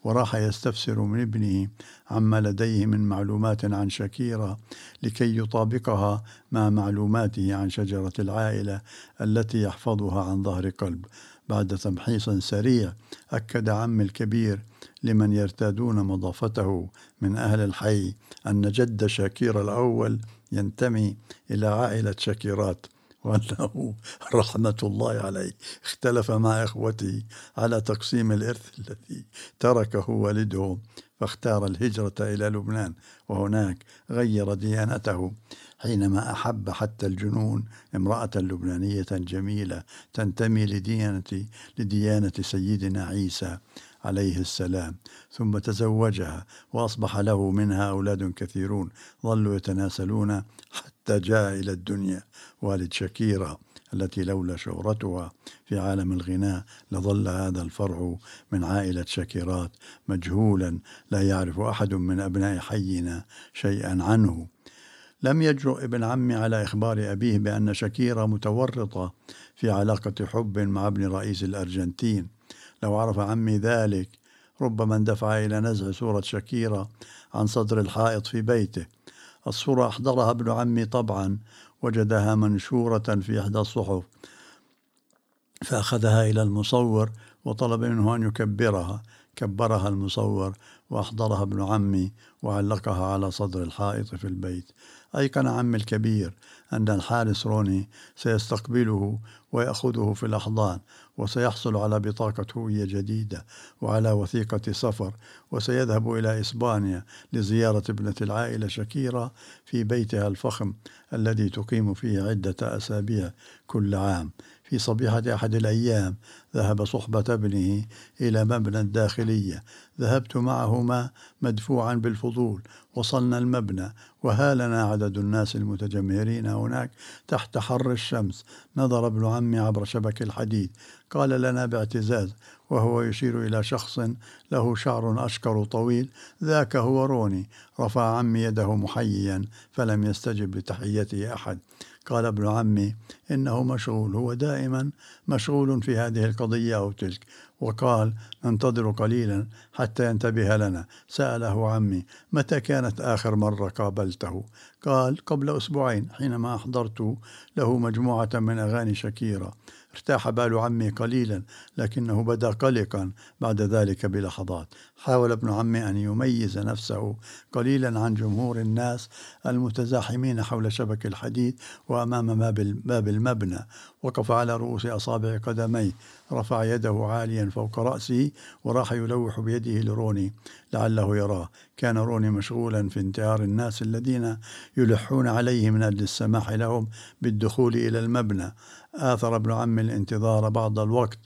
وراح يستفسر من ابنه عما لديه من معلومات عن شكيرة لكي يطابقها مع معلوماته عن شجرة العائلة التي يحفظها عن ظهر قلب. بعد تمحيص سريع أكد عم الكبير لمن يرتادون مضافته من أهل الحي أن جد شاكير الأول ينتمي إلى عائلة شكيرات. وأنه رحمة الله عليه. اختلف مع إخوته على تقسيم الإرث الذي تركه والده فاختار الهجرة إلى لبنان وهناك غير ديانته. حينما أحب حتى الجنون امرأة لبنانية جميلة تنتمي لديانة لديانة سيدنا عيسى عليه السلام ثم تزوجها وأصبح له منها أولاد كثيرون ظلوا يتناسلون حتى جاء إلى الدنيا. والد شكيرة التي لولا شهرتها في عالم الغناء لظل هذا الفرع من عائلة شكيرات مجهولا. لا يعرف أحد من أبناء حينا شيئا عنه. لم يجرؤ ابن عمي على إخبار أبيه بأن شكيرة متورطة في علاقة حب مع ابن رئيس الأرجنتين. لو عرف عمي ذلك ربما اندفع إلى نزع صورة شكيرة عن صدر الحائط في بيته. الصورة أحضرها ابن عمي طبعا وجدها منشورة في إحدى الصحف فأخذها إلى المصور وطلب منه أن يكبرها. كبرها المصور وأحضرها ابن عمي وعلقها على صدر الحائط في البيت. أيقن عمي الكبير أن الحارس روني سيستقبله ويأخذه في الأحضان. وسيحصل على بطاقة هوية جديدة وعلى وثيقة سفر وسيذهب إلى إسبانيا لزيارة ابنة العائلة شكيرة في بيتها الفخم الذي تقيم فيه عدة أسابيع كل عام. في صبيحة أحد الأيام. ذهب صحبة ابنه إلى مبنى الداخلية. ذهبت معهما مدفوعا بالفضول. وصلنا المبنى. وهالنا عدد الناس المتجمهرين هناك تحت حر الشمس. نظر ابن عمي عبر شبك الحديد. قال لنا باعتزاز. وهو يشير إلى شخص له شعر أشكر طويل. ذاك هو روني. رفع عمي يده محييا. فلم يستجب لتحيته أحد. قال ابن عمي إنه مشغول هو دائما مشغول في هذه القضية أو تلك. وقال ننتظر قليلا حتى ينتبه لنا. سأله عمي متى كانت آخر مرة قابلته؟ قال قبل أسبوعين حينما أحضرت له مجموعة من أغاني شكيرة. ارتاح بال عمي قليلا لكنه بدا قلقا بعد ذلك بلحظات. حاول ابن عمي أن يميز نفسه قليلا عن جمهور الناس المتزاحمين حول شبك الحديد وأمام باب المبنى. وقف على رؤوس أصابع قدميه رفع يده عاليا فوق رأسه وراح يلوح بيده لروني لعله يراه. كان روني مشغولا في انتهار الناس الذين يلحون عليه من أجل السماح لهم بالدخول إلى المبنى. آثر ابن عم الانتظار بعض الوقت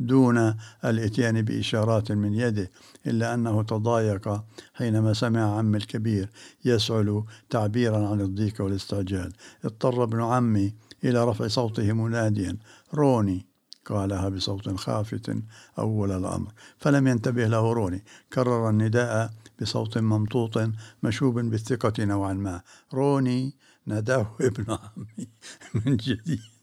دون الاتيان بإشارات من يده إلا أنه تضايق حينما سمع عمي الكبير يسعل تعبيرا عن الضيق والاستعجال. اضطر ابن عمي إلى رفع صوته مناديا. روني قالها بصوت خافت أول الأمر. فلم ينتبه له روني. كرر النداء بصوت ممطوط مشوب بالثقة نوعا ما. روني ناداه ابن عمي من جديد.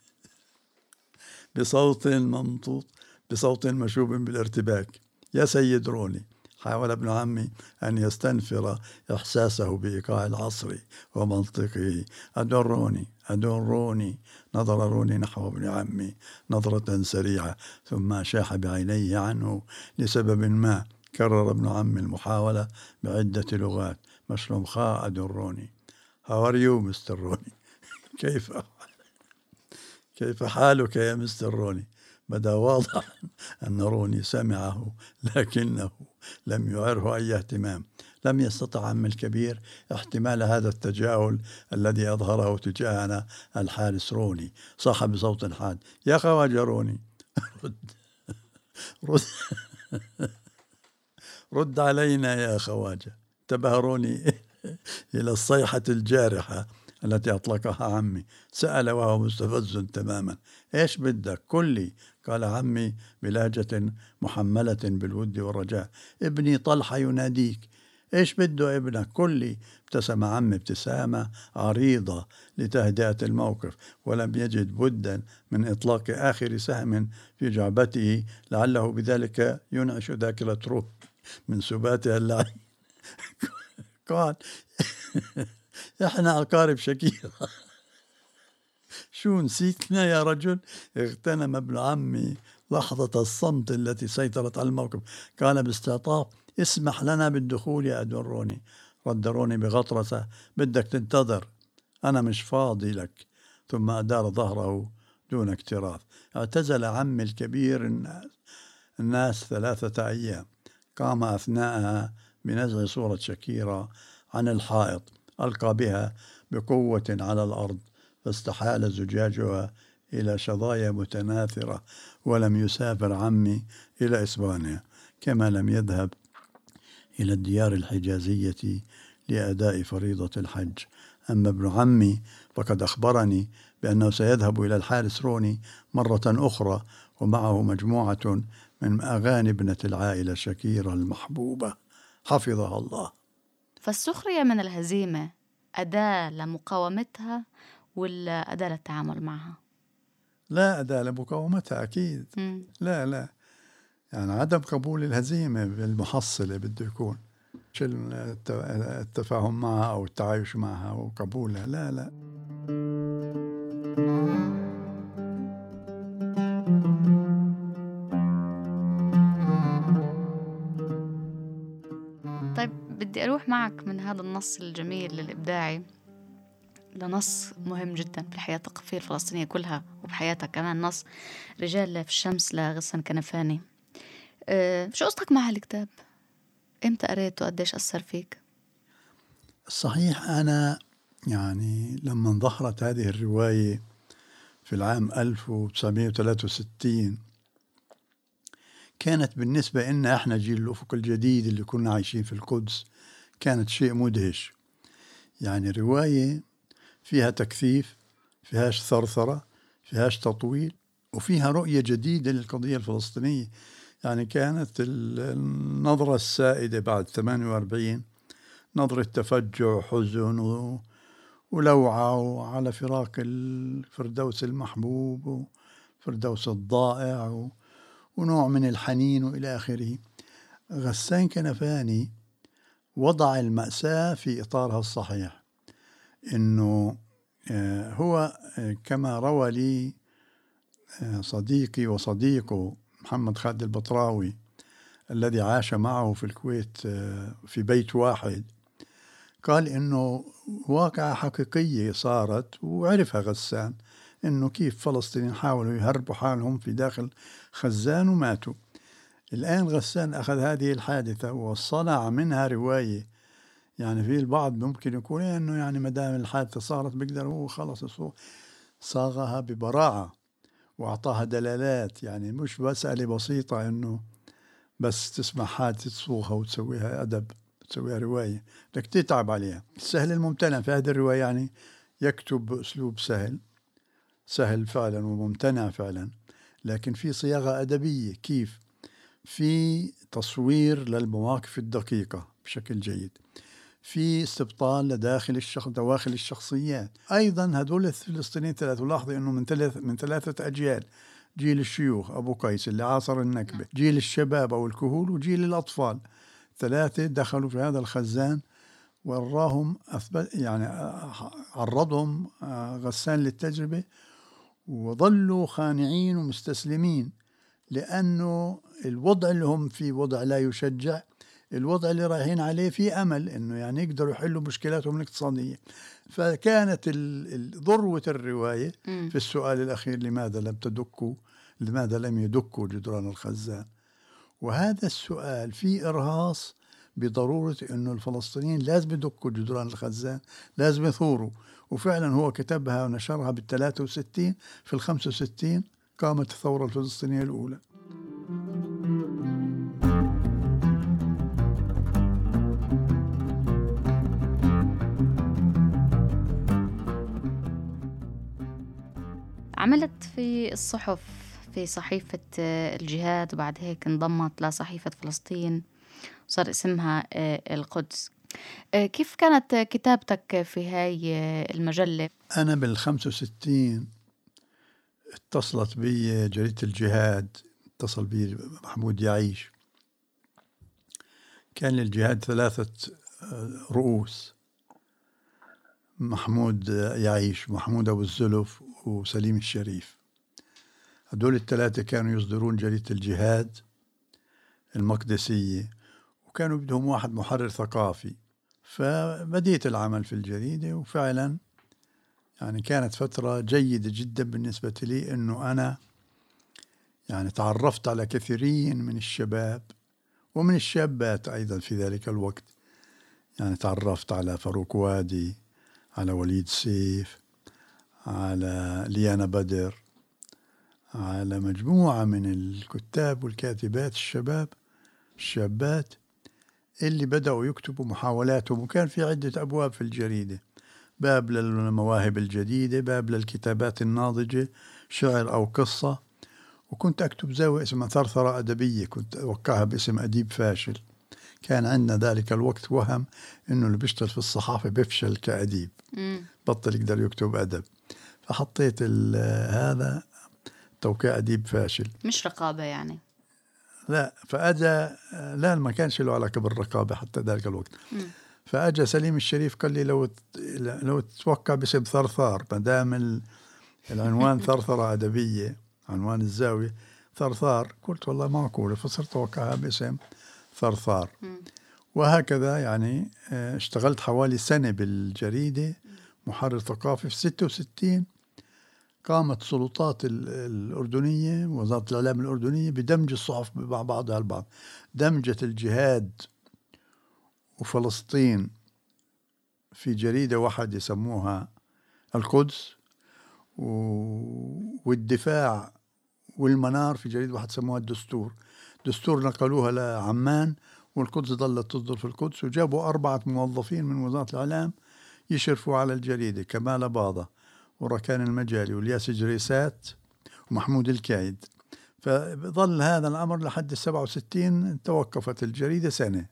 بصوت ممطوط بصوت مشوب بالارتباك. يا سيد روني حاول ابن عمي أن يستنفر إحساسه بإيقاع العصر ومنطقه. أدروني أدروني. نظر روني نحو ابن عمي نظرة سريعة ثم شاح بعينيه عنه لسبب ما كرر ابن عمي المحاولة بعدة لغات. مشلوم خاء أدروني. How are you مستر روني كيف كيف حالك يا مستر روني؟ بدا واضح أن روني سمعه لكنه لم يعره أي اهتمام. لم يستطع عم الكبير احتمال هذا التجاهل الذي أظهره تجاهنا الحارس روني. صاح بصوت حاد. يا خواجة روني رد. رد. رد علينا يا خواجة. انتبه روني إلى الصيحة الجارحة. التي أطلقها عمي. سأل وهو مستفز تماما. إيش بدك؟ كلي قال عمي بلهجة محملة بالود والرجاء. ابني طلحة يناديك. إيش بده ابنك؟ كلي ابتسم عمي ابتسامة عريضة لتهدئة الموقف ولم يجد بدا من إطلاق آخر سهم في جعبته لعله بذلك ينعش ذاكرة روح من سباتها اللعين. قال إحنا أقارب شكيرة. شو نسيتنا يا رجل؟ اغتنم ابن عمي لحظة الصمت التي سيطرت على الموقف. قال باستعطاف اسمح لنا بالدخول يا أدون روني رد روني بغطرسة بدك تنتظر. أنا مش فاضي لك. ثم أدار ظهره دون اكتراث. اعتزل عمي الكبير الناس, الناس ثلاثة أيام. قام أثناءها بنزع صورة شكيرة عن الحائط. ألقى بها بقوة على الأرض فاستحال زجاجها إلى شظايا متناثرة ولم يسافر عمي إلى إسبانيا كما لم يذهب إلى الديار الحجازية لأداء فريضة الحج. أما ابن عمي فقد أخبرني بأنه سيذهب إلى الحارس روني مرة أخرى ومعه مجموعة من أغاني ابنة العائلة شكيرة المحبوبة. حفظها الله. فالسخرية من الهزيمة أداة لمقاومتها ولا أداة للتعامل معها؟ لا أداة لمقاومتها أكيد مم. لا لا يعني عدم قبول الهزيمة بالمحصلة بده يكون مش التفاهم معها أو التعايش معها وقبولها لا لا أروح معك من هذا النص الجميل الإبداعي لنص مهم جدا في الحياة الثقافية الفلسطينية كلها وبحياتها كمان نص رجال في الشمس لغسان كنفاني أه شو قصتك مع هالكتاب؟ إمتى قريته وقديش أثر فيك؟ صحيح أنا يعني لما ظهرت هذه الرواية في العام 1963 كانت بالنسبة لنا إحنا جيل الأفق الجديد اللي كنا عايشين في القدس كانت شيء مدهش. يعني رواية فيها تكثيف فيهاش ثرثرة فيهاش تطويل وفيها رؤية جديدة للقضية الفلسطينية. يعني كانت النظرة السائدة بعد 48 نظرة تفجع وحزن ولوعة على فراق الفردوس المحبوب وفردوس الضائع ونوع من الحنين وإلى آخره. غسان كنفاني وضع المأساة في إطارها الصحيح. إنه آه، هو آه، كما روى لي آه، صديقي وصديقه محمد خالد البطراوي الذي عاش معه في الكويت في بيت واحد قال إنه واقعة حقيقية صارت وعرفها غسان إنه كيف فلسطينيين حاولوا يهربوا حالهم في داخل خزان وماتوا. الآن غسان أخذ هذه الحادثة وصنع منها رواية. يعني في البعض ممكن يقول إنه يعني ما دام الحادثة صارت بيقدر هو خلص صاغها ببراعة وأعطاها دلالات. يعني مش مساله بسيطة إنه بس تسمع حادثة تصوغها وتسويها أدب تسويها رواية. بدك تتعب عليها. السهل الممتنع في هذه الرواية يعني يكتب بأسلوب سهل. سهل فعلا وممتنع فعلا. لكن في صياغة أدبية. كيف؟ في تصوير للمواقف الدقيقة بشكل جيد في استبطال لداخل الشخص دواخل الشخصيات. أيضا هذول الفلسطينيين ثلاثة لاحظوا إنه من ثلاث من ثلاثة أجيال جيل الشيوخ أبو قيس اللي عاصر النكبة جيل الشباب أو الكهول وجيل الأطفال. ثلاثة دخلوا في هذا الخزان وراهم أثبت يعني عرضهم آه، غسان للتجربة وظلوا خانعين ومستسلمين. لأنه الوضع اللي هم فيه وضع لا يشجع الوضع اللي رايحين عليه في أمل إنه يعني يقدروا يحلوا مشكلاتهم الاقتصادية. فكانت ذروة الرواية في السؤال الأخير لماذا لم تدكوا لماذا لم يدكوا جدران الخزان؟ وهذا السؤال فيه إرهاص بضرورة إنه الفلسطينيين لازم يدكوا جدران الخزان لازم يثوروا. وفعلا هو كتبها ونشرها بال 63 في ال 65 قامت الثوره الفلسطينيه الأولى عملت في الصحف في صحيفة الجهاد وبعد هيك انضمت لصحيفة فلسطين وصار اسمها آه، القدس آه، كيف كانت كتابتك في هاي المجلة؟ أنا بال 65 اتصلت بي جريدة الجهاد اتصل بي محمود يعيش. كان للجهاد ثلاثة آه، رؤوس. محمود يعيش محمود أبو الزلف وسليم الشريف. هدول الثلاثة كانوا يصدرون جريدة الجهاد المقدسية وكانوا بدهم واحد محرر ثقافي. فبديت العمل في الجريدة وفعلا يعني كانت فترة جيدة جدا بالنسبة لي أنه أنا يعني تعرفت على كثيرين من الشباب ومن الشابات أيضا في ذلك الوقت. يعني تعرفت على فاروق وادي على وليد سيف على ليانا بدر على مجموعة من الكتاب والكاتبات الشباب الشابات اللي بدأوا يكتبوا محاولاتهم وكان في عدة أبواب في الجريدة. باب للمواهب الجديدة باب للكتابات الناضجة شعر أو قصة. وكنت أكتب زاوية اسمها ثرثرة أدبية كنت أوقعها باسم أديب فاشل. كان عندنا ذلك الوقت وهم إنه اللي بيشتغل في الصحافة بيفشل كأديب. بطل يقدر يكتب أدب. فحطيت هذا توقيع أديب فاشل. مش رقابة يعني؟ لا فاجى لا ما كانش له علاقة بالرقابة حتى ذلك الوقت. فأجى سليم الشريف قال لي لو لو تتوقع باسم ثرثار ما دام العنوان ثرثرة أدبية عنوان الزاوية ثرثار قلت والله معقوله فصرت أوقعها باسم ثرثار. وهكذا يعني آه، اشتغلت حوالي سنة بالجريدة محرر ثقافي في 66 قامت السلطات الأردنية وزارة الإعلام الأردنية بدمج الصحف مع بعضها البعض. دمجت الجهاد وفلسطين في جريدة واحدة يسموها القدس والدفاع والمنار في جريدة واحد سموها الدستور. دستور نقلوها لعمان والقدس ظلت تصدر في القدس وجابوا أربعة موظفين من وزارة الإعلام يشرفوا على الجريدة كمال باضة وركان المجالي والياس جريسات ومحمود الكايد. فظل هذا الأمر لحد السبعة وستين توقفت الجريدة سنة.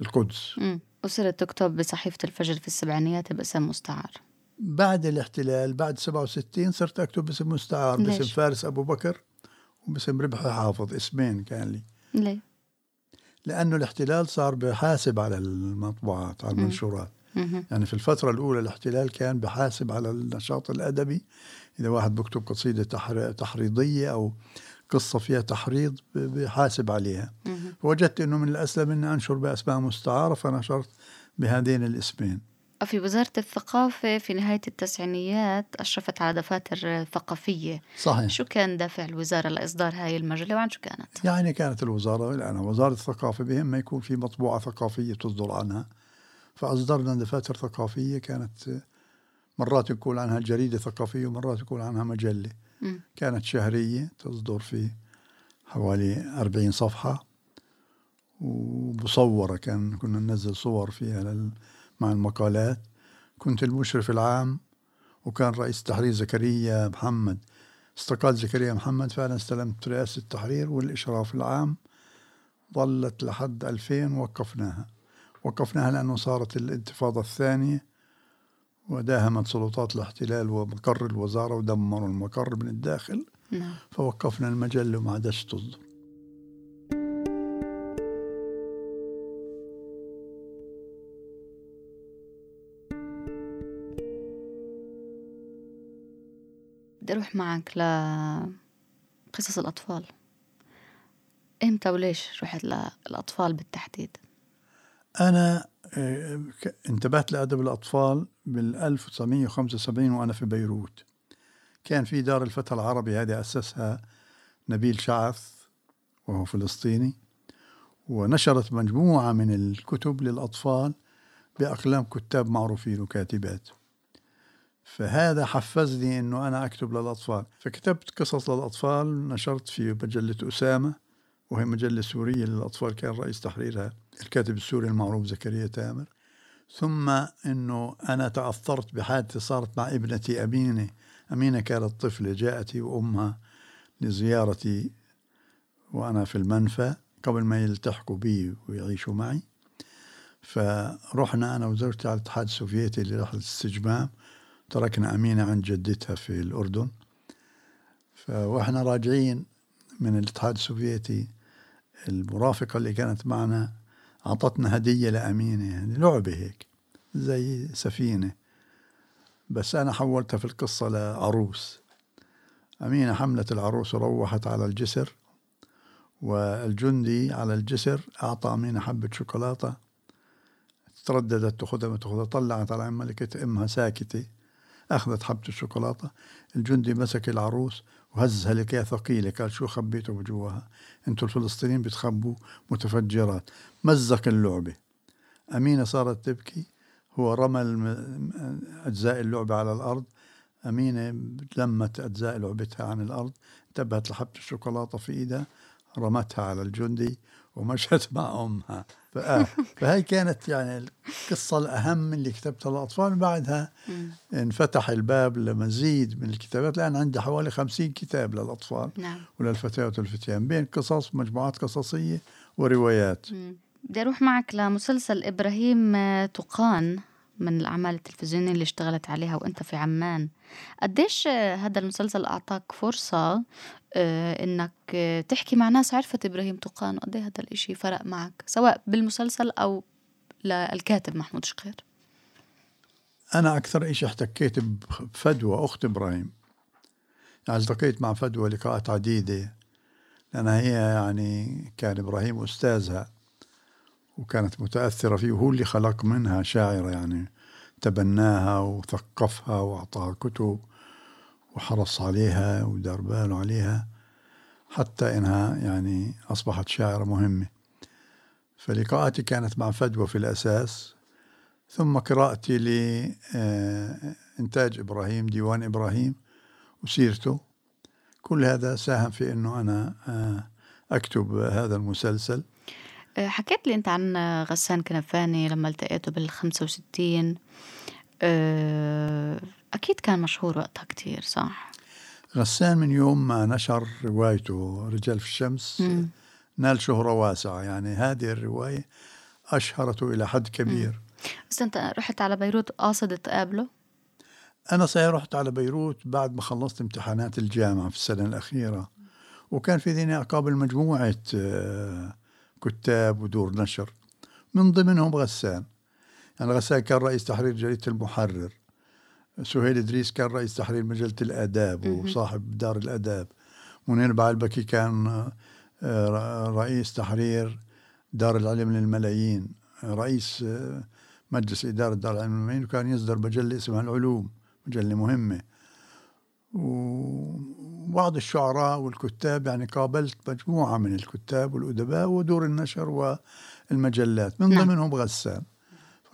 القدس. مم. وصرت تكتب بصحيفة الفجر في السبعينيات باسم مستعار. بعد الاحتلال بعد 67 صرت أكتب باسم مستعار ليش؟ باسم فارس أبو بكر وباسم ربحي حافظ اسمين كان لي. ليه؟ لأنه الاحتلال صار بحاسب على المطبوعات على المنشورات. يعني في الفترة الأولى الاحتلال كان بحاسب على النشاط الأدبي. إذا واحد بكتب قصيدة تحريضية أو قصة فيها تحريض بحاسب عليها. فوجدت أنه من الأسلم أني أنشر بأسماء مستعارة فنشرت بهذين الاسمين. في وزارة الثقافة في نهاية التسعينيات أشرفت على دفاتر ثقافية. صحيح. شو كان دافع الوزارة لإصدار هاي المجلة وعن شو كانت؟ يعني كانت الوزارة الآن وزارة الثقافة بهم ما يكون في مطبوعة ثقافية تصدر عنها. فأصدرنا دفاتر ثقافية كانت مرات يكون عنها جريدة ثقافية ومرات يكون عنها مجلة. كانت شهرية تصدر في حوالي أربعين صفحة ومصورة كان كنا ننزل صور فيها مع المقالات. كنت المشرف العام وكان رئيس التحرير زكريا محمد. استقال زكريا محمد فأنا استلمت رئاسة التحرير والإشراف العام. ظلت لحد 2000 وقفناها وقفناها لأنه صارت الانتفاضة الثانية. وداهمت سلطات الاحتلال ومقر الوزارة ودمروا المقر من الداخل نعم. فوقفنا المجلة وما عادش تصدر بدي أروح معك لقصص الأطفال إمتى وليش رحت للأطفال بالتحديد؟ أنا آه، انتبهت لأدب الأطفال بال 1975 وأنا في بيروت. كان في دار الفتى العربي هذه أسسها نبيل شعث وهو فلسطيني ونشرت مجموعة من الكتب للأطفال بأقلام كتاب معروفين وكاتبات. فهذا حفزني أنه أنا أكتب للأطفال. فكتبت قصص للأطفال نشرت في مجلة أسامة وهي مجلة سورية للأطفال كان رئيس تحريرها الكاتب السوري المعروف زكريا تامر. ثم أنه أنا تأثرت بحادثة صارت مع ابنتي أمينة. أمينة كانت طفلة جاءتي وأمها لزيارتي وأنا في المنفى قبل ما يلتحقوا بي ويعيشوا معي. فرحنا أنا وزوجتي على الاتحاد السوفيتي لرحلة استجمام تركنا أمينة عند جدتها في الأردن. فوإحنا راجعين من الاتحاد السوفيتي المرافقة اللي كانت معنا أعطتنا هدية لأمينة. يعني لعبة هيك زي سفينة. بس أنا حولتها في القصة لعروس. أمينة حملت العروس وروحت على الجسر والجندي على الجسر أعطى أمينة حبة شوكولاتة ترددت تأخذها ما تأخذها طلعت على ملكة أمها ساكتة. أخذت حبة الشوكولاتة الجندي مسك العروس وهزها لكي ثقيلة قال شو خبيته بجواها أنتوا الفلسطينيين بتخبوا متفجرات. مزق اللعبة. أمينة صارت تبكي. هو رمى أجزاء اللعبة على الأرض. أمينة لمت أجزاء لعبتها عن الأرض. انتبهت لحبة الشوكولاتة في إيدها رمتها على الجندي ومشت مع أمها. فهي كانت يعني القصة الأهم اللي كتبتها للأطفال بعدها انفتح الباب لمزيد من الكتابات الآن عندي حوالي خمسين كتاب للأطفال نعم. وللفتيات والفتيان بين قصص مجموعات قصصية وروايات. بدي أروح معك لمسلسل إبراهيم تقان من الأعمال التلفزيونية اللي اشتغلت عليها وأنت في عمان. قديش هذا المسلسل أعطاك فرصة آه، إنك تحكي مع ناس عرفت إبراهيم طقان وقد هذا الإشي فرق معك سواء بالمسلسل أو للكاتب محمود شقير. أنا أكثر إشي احتكيت بفدوى أخت إبراهيم. يعني التقيت مع فدوى لقاءات عديدة لأنها هي يعني كان إبراهيم أستاذها وكانت متأثرة فيه وهو اللي خلق منها شاعرة يعني تبناها وثقفها وأعطاها كتب. وحرص عليها ودار باله عليها حتى إنها يعني أصبحت شاعرة مهمة. فلقاءاتي كانت مع فدوى في الأساس ثم قراءتي لإنتاج إبراهيم ديوان إبراهيم وسيرته. كل هذا ساهم في أنه أنا آه، أكتب هذا المسلسل. آه، حكيت لي أنت عن غسان كنفاني لما التقيته بال 65 آه، أكيد كان مشهور وقتها كتير صح؟ غسان من يوم ما نشر روايته رجال في الشمس مم. نال شهرة واسعة. يعني هذه الرواية أشهرته إلى حد كبير. بس أنت رحت على بيروت قاصد تقابله؟ أنا صحيح رحت على بيروت بعد ما خلصت امتحانات الجامعة في السنة الأخيرة. وكان في ذهني أقابل مجموعة آه، كتاب ودور نشر. من ضمنهم غسان. يعني غسان كان رئيس تحرير جريدة المحرر. سهيل إدريس كان رئيس تحرير مجلة الآداب. وصاحب دار الآداب. منير بعلبكي كان آه، رئيس تحرير دار العلم للملايين. رئيس آه، مجلس إدارة دار العلم للملايين وكان يصدر مجلة اسمها العلوم مجلة مهمة. وبعض الشعراء والكتاب يعني قابلت مجموعة من الكتاب والأدباء ودور النشر والمجلات. من نعم. ضمنهم غسان.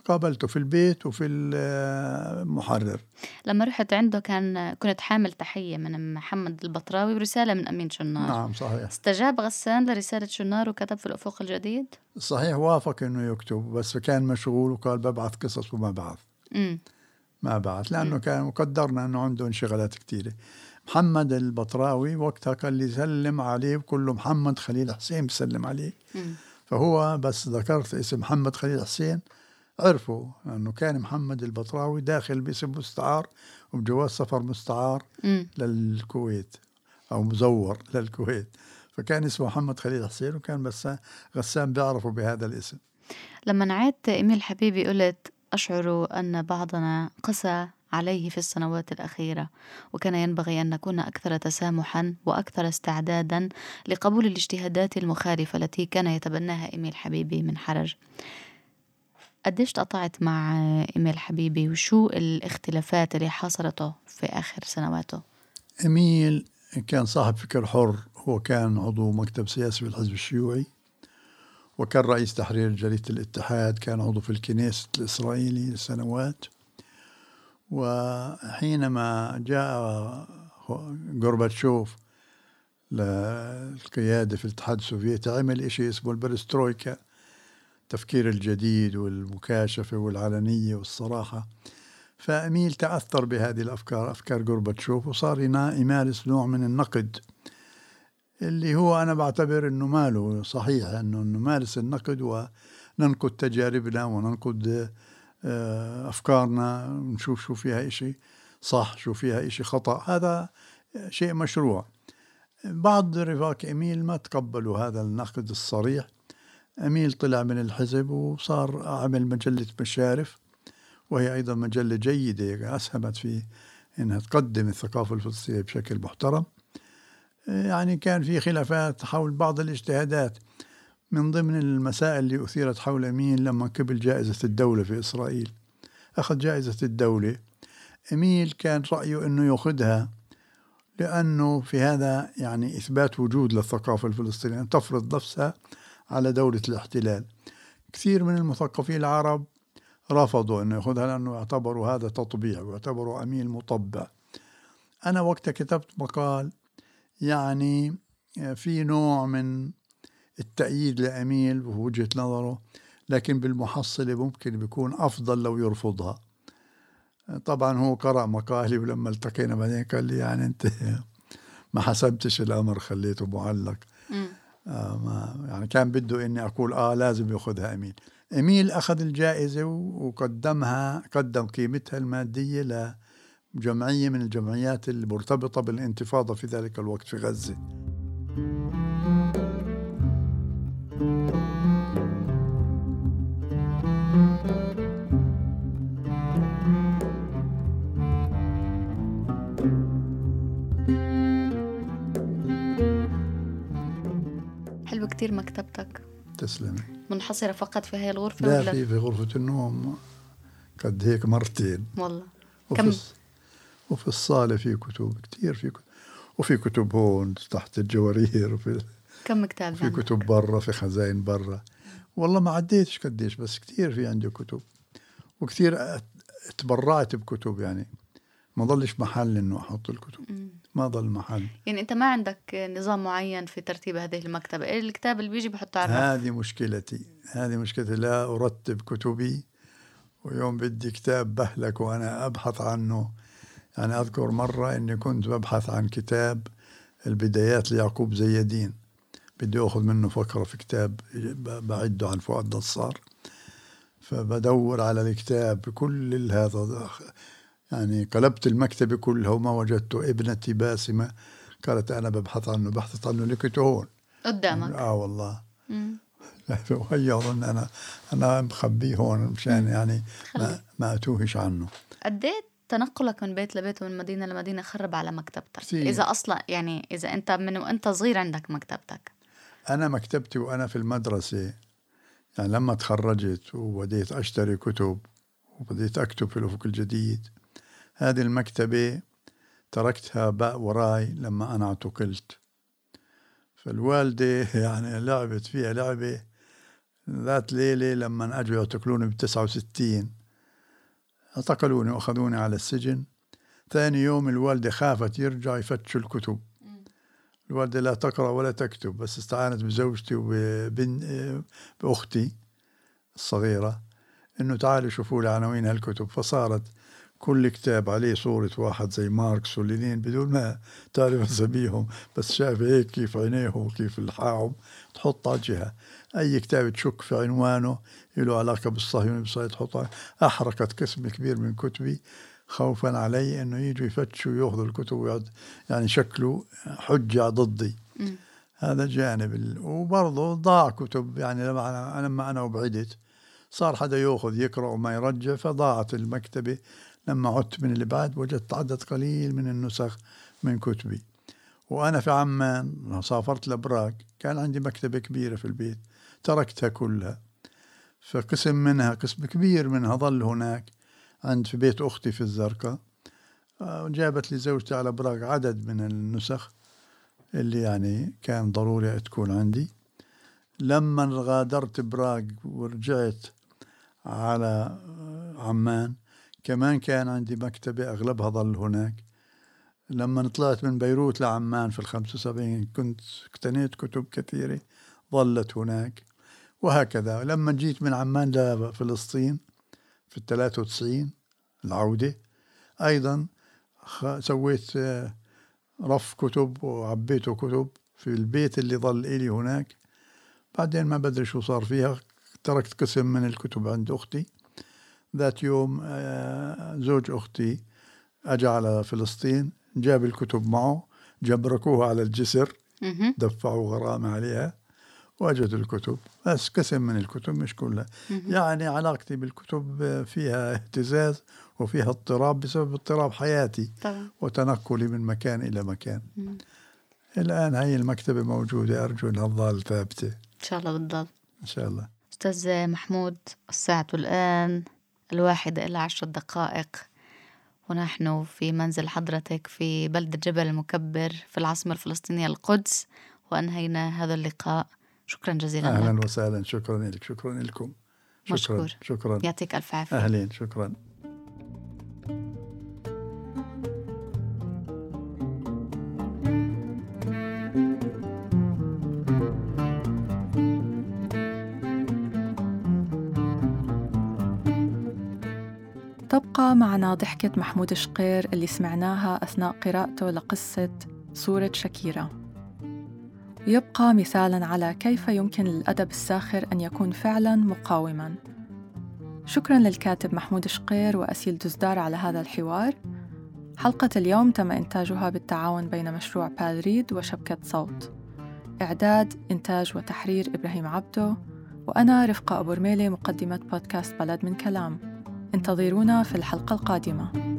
فقابلته في البيت وفي المحرر. لما رحت عنده كان كنت حامل تحية من محمد البطراوي ورسالة من أمين شنار. نعم صحيح. استجاب غسان لرسالة شنار وكتب في الأفق الجديد؟ صحيح وافق إنه يكتب بس كان مشغول وقال ببعث قصص وما بعث. ما بعث لأنه كان وقدرنا إنه عنده انشغالات كثيره محمد البطراوي وقتها قال لي سلم عليه بقول له محمد خليل حسين بسلم عليه مم. فهو بس ذكرت اسم محمد خليل حسين عرفوا انه كان محمد البطراوي داخل باسم مستعار وبجواز سفر مستعار امم للكويت أو مزور للكويت. فكان اسمه محمد خليل حسين وكان بس غسان بيعرفه بهذا الاسم. لما نعيت إيميل حبيبي قلت أشعر أن بعضنا قسى عليه في السنوات الأخيرة وكان ينبغي أن نكون أكثر تسامحا وأكثر استعدادا لقبول الاجتهادات المخالفة التي كان يتبناها إيميل حبيبي من حرج. قديش تقطعت مع إيميل حبيبي وشو الاختلافات اللي حصلته في آخر سنواته؟ إميل كان صاحب فكر حر هو كان عضو مكتب سياسي في الحزب الشيوعي وكان رئيس تحرير جريدة الاتحاد كان عضو في الكنيست الإسرائيلي لسنوات. وحينما جاء غورباتشوف للقيادة في الاتحاد السوفيتي عمل إشي اسمه البرسترويكا. التفكير الجديد والمكاشفة والعلنية والصراحة. فأميل تأثر بهذه الأفكار أفكار غورباتشوف وصار يمارس نوع من النقد اللي هو أنا بعتبر أنه ماله صحيح أنه نمارس النقد وننقد تجاربنا وننقد آه، أفكارنا ونشوف شو فيها إشي صح شو فيها إشي خطأ. هذا شيء مشروع. بعض رفاق إميل ما تقبلوا هذا النقد الصريح. أميل طلع من الحزب وصار عمل مجلة مشارف وهي أيضا مجلة جيدة أسهمت في أنها تقدم الثقافة الفلسطينية بشكل محترم. يعني كان في خلافات حول بعض الاجتهادات. من ضمن المسائل اللي أثيرت حول أمين لما قبل جائزة الدولة في إسرائيل. أخذ جائزة الدولة. أميل كان رأيه أنه يأخذها لأنه في هذا يعني إثبات وجود للثقافة الفلسطينية أن تفرض نفسها على دولة الاحتلال. كثير من المثقفين العرب رفضوا أنه يأخذها لأنه يعتبروا هذا تطبيع ويعتبروا أميل مطبع. أنا وقتها كتبت مقال يعني في نوع من التأييد لأميل ووجهة نظره لكن بالمحصلة ممكن بيكون أفضل لو يرفضها. طبعا هو قرأ مقالي ولما التقينا بعدين قال لي يعني أنت ما حسبتش الأمر خليته معلق. آه ما يعني كان بده إني أقول آه لازم يأخذها اميل اميل أخذ الجائزة وقدمها قدم قيمتها المادية لجمعية من الجمعيات المرتبطة بالانتفاضة في ذلك الوقت في غزة. كتير مكتبتك. تسلمي. منحصرة فقط في هاي الغرفة لا ولا؟ في في غرفة النوم. قد هيك مرتين. والله. وفي, كم؟ وفي الصالة في كتب كثير في كتب وفي كتب هون تحت الجوارير وفي كم كتاب في؟ كتب برا في خزائن برا. والله ما عديتش قديش بس كثير في عندي كتب. وكثير أت- تبرعت بكتب يعني. ما ضلش محل إنه أحط الكتب. ما ضل محل. يعني أنت ما عندك نظام معين في ترتيب هذه المكتبة؟ إيه الكتاب اللي بيجي بحطه على الرف هذه مشكلتي. هذه مشكلتي. لا أرتب كتبي ويوم بدي كتاب بهلك وأنا أبحث عنه. يعني أذكر مرة إني كنت ببحث عن كتاب البدايات ليعقوب زيدين. بدي أخذ منه فقرة في كتاب بعده عن فؤاد نصار. فبدور على الكتاب بكل هذا يعني قلبت المكتبة كلها وما وجدته ابنتي باسمة. قالت أنا ببحث عنه بحثت عنه لقيته هون قدامك. آه والله. وهي أظن أنا أنا مخبيه هون مشان يعني ما. ما أتوهش عنه. قد تنقلك من بيت لبيت ومن مدينة لمدينة خرب على مكتبتك. كثير. إذا أصلا يعني إذا أنت من وأنت صغير عندك مكتبتك. أنا مكتبتي وأنا في المدرسة. يعني لما تخرجت وبديت أشتري كتب وبديت أكتب في الأفق الجديد هذه المكتبة تركتها بقى وراي لما أنا اعتقلت. فالوالدة يعني لعبت فيها لعبة ذات ليلة لما أجوا يعتقلوني ب 69 اعتقلوني وأخذوني على السجن. ثاني يوم الوالدة خافت يرجع يفتشوا الكتب. الوالدة لا تقرأ ولا تكتب بس استعانت بزوجتي وبن بأختي الصغيرة إنه تعالوا شوفوا لي عناوين هالكتب. فصارت كل كتاب عليه صورة واحد زي ماركس ولينين بدون ما تعرف أساميهم بس شايف هيك كيف عينيهم وكيف لحاهم. تحط على جهة أي كتاب تشك في عنوانه له علاقة بالصهيوني بالصهيوني تحطها أحرقت قسم كبير من كتبي. خوفا علي إنه يجوا يفتشوا ويأخذوا الكتب ويقعد يعني شكله حجة ضدي. هذا جانب. وبرضه ضاع كتب. يعني لما أنا لما أنا وبعدت صار حدا يأخذ يقرأ وما يرجع فضاعت المكتبة. لما عدت من اللي بعد وجدت عدد قليل من النسخ من كتبي. وأنا في عمان سافرت لبراك كان عندي مكتبة كبيرة في البيت تركتها كلها. فقسم منها قسم كبير منها ظل هناك عند في بيت أختي في الزرقاء. آه، جابت لي زوجتي على براغ عدد من النسخ اللي يعني كان ضروري تكون عندي. لما غادرت براغ ورجعت على آه، عمان كمان كان عندي مكتبة أغلبها ظل هناك. لما طلعت من بيروت لعمان في الخمسة وسبعين كنت اقتنيت كتب كثيرة ظلت هناك. وهكذا. لما جيت من عمان لفلسطين في الثلاثة وتسعين العودة أيضا سويت آه، رف كتب وعبيته كتب في البيت اللي ظل إلي هناك. بعدين ما بدري شو صار فيها تركت قسم من الكتب عند أختي. ذات يوم آه، زوج أختي أجى على فلسطين جاب الكتب معه جبركوها على الجسر. دفعوا غرامة عليها وأجت الكتب. بس قسم من الكتب مش كلها. يعني علاقتي بالكتب فيها اهتزاز وفيها اضطراب بسبب اضطراب حياتي طبعا. وتنقلي من مكان إلى مكان. مم. الآن هي المكتبة موجودة أرجو أنها تظل ثابتة. إن شاء الله بتضل إن شاء الله. أستاذ محمود الساعة الآن الواحدة إلى عشر دقائق. ونحن في منزل حضرتك في بلدة جبل المكبر في العاصمة الفلسطينية القدس وأنهينا هذا اللقاء. شكرا جزيلا أهلا لك. وسهلا. شكرا لك. شكرا لكم. شكرا. مشكور. شكرا. يعطيك ألف عافية. أهلين. شكرا. تبقى معنا ضحكة محمود شقير اللي سمعناها أثناء قراءته لقصة صورة شكيرة. ويبقى مثالاً على كيف يمكن للأدب الساخر أن يكون فعلاً مقاوماً. شكراً للكاتب محمود شقير وأسيل دزدار على هذا الحوار. حلقة اليوم تم إنتاجها بالتعاون بين مشروع بالريد وشبكة صوت. إعداد إنتاج وتحرير إبراهيم عبدو وأنا رفقة أبو رميلة مقدمة بودكاست بلد من كلام. انتظرونا في الحلقة القادمة.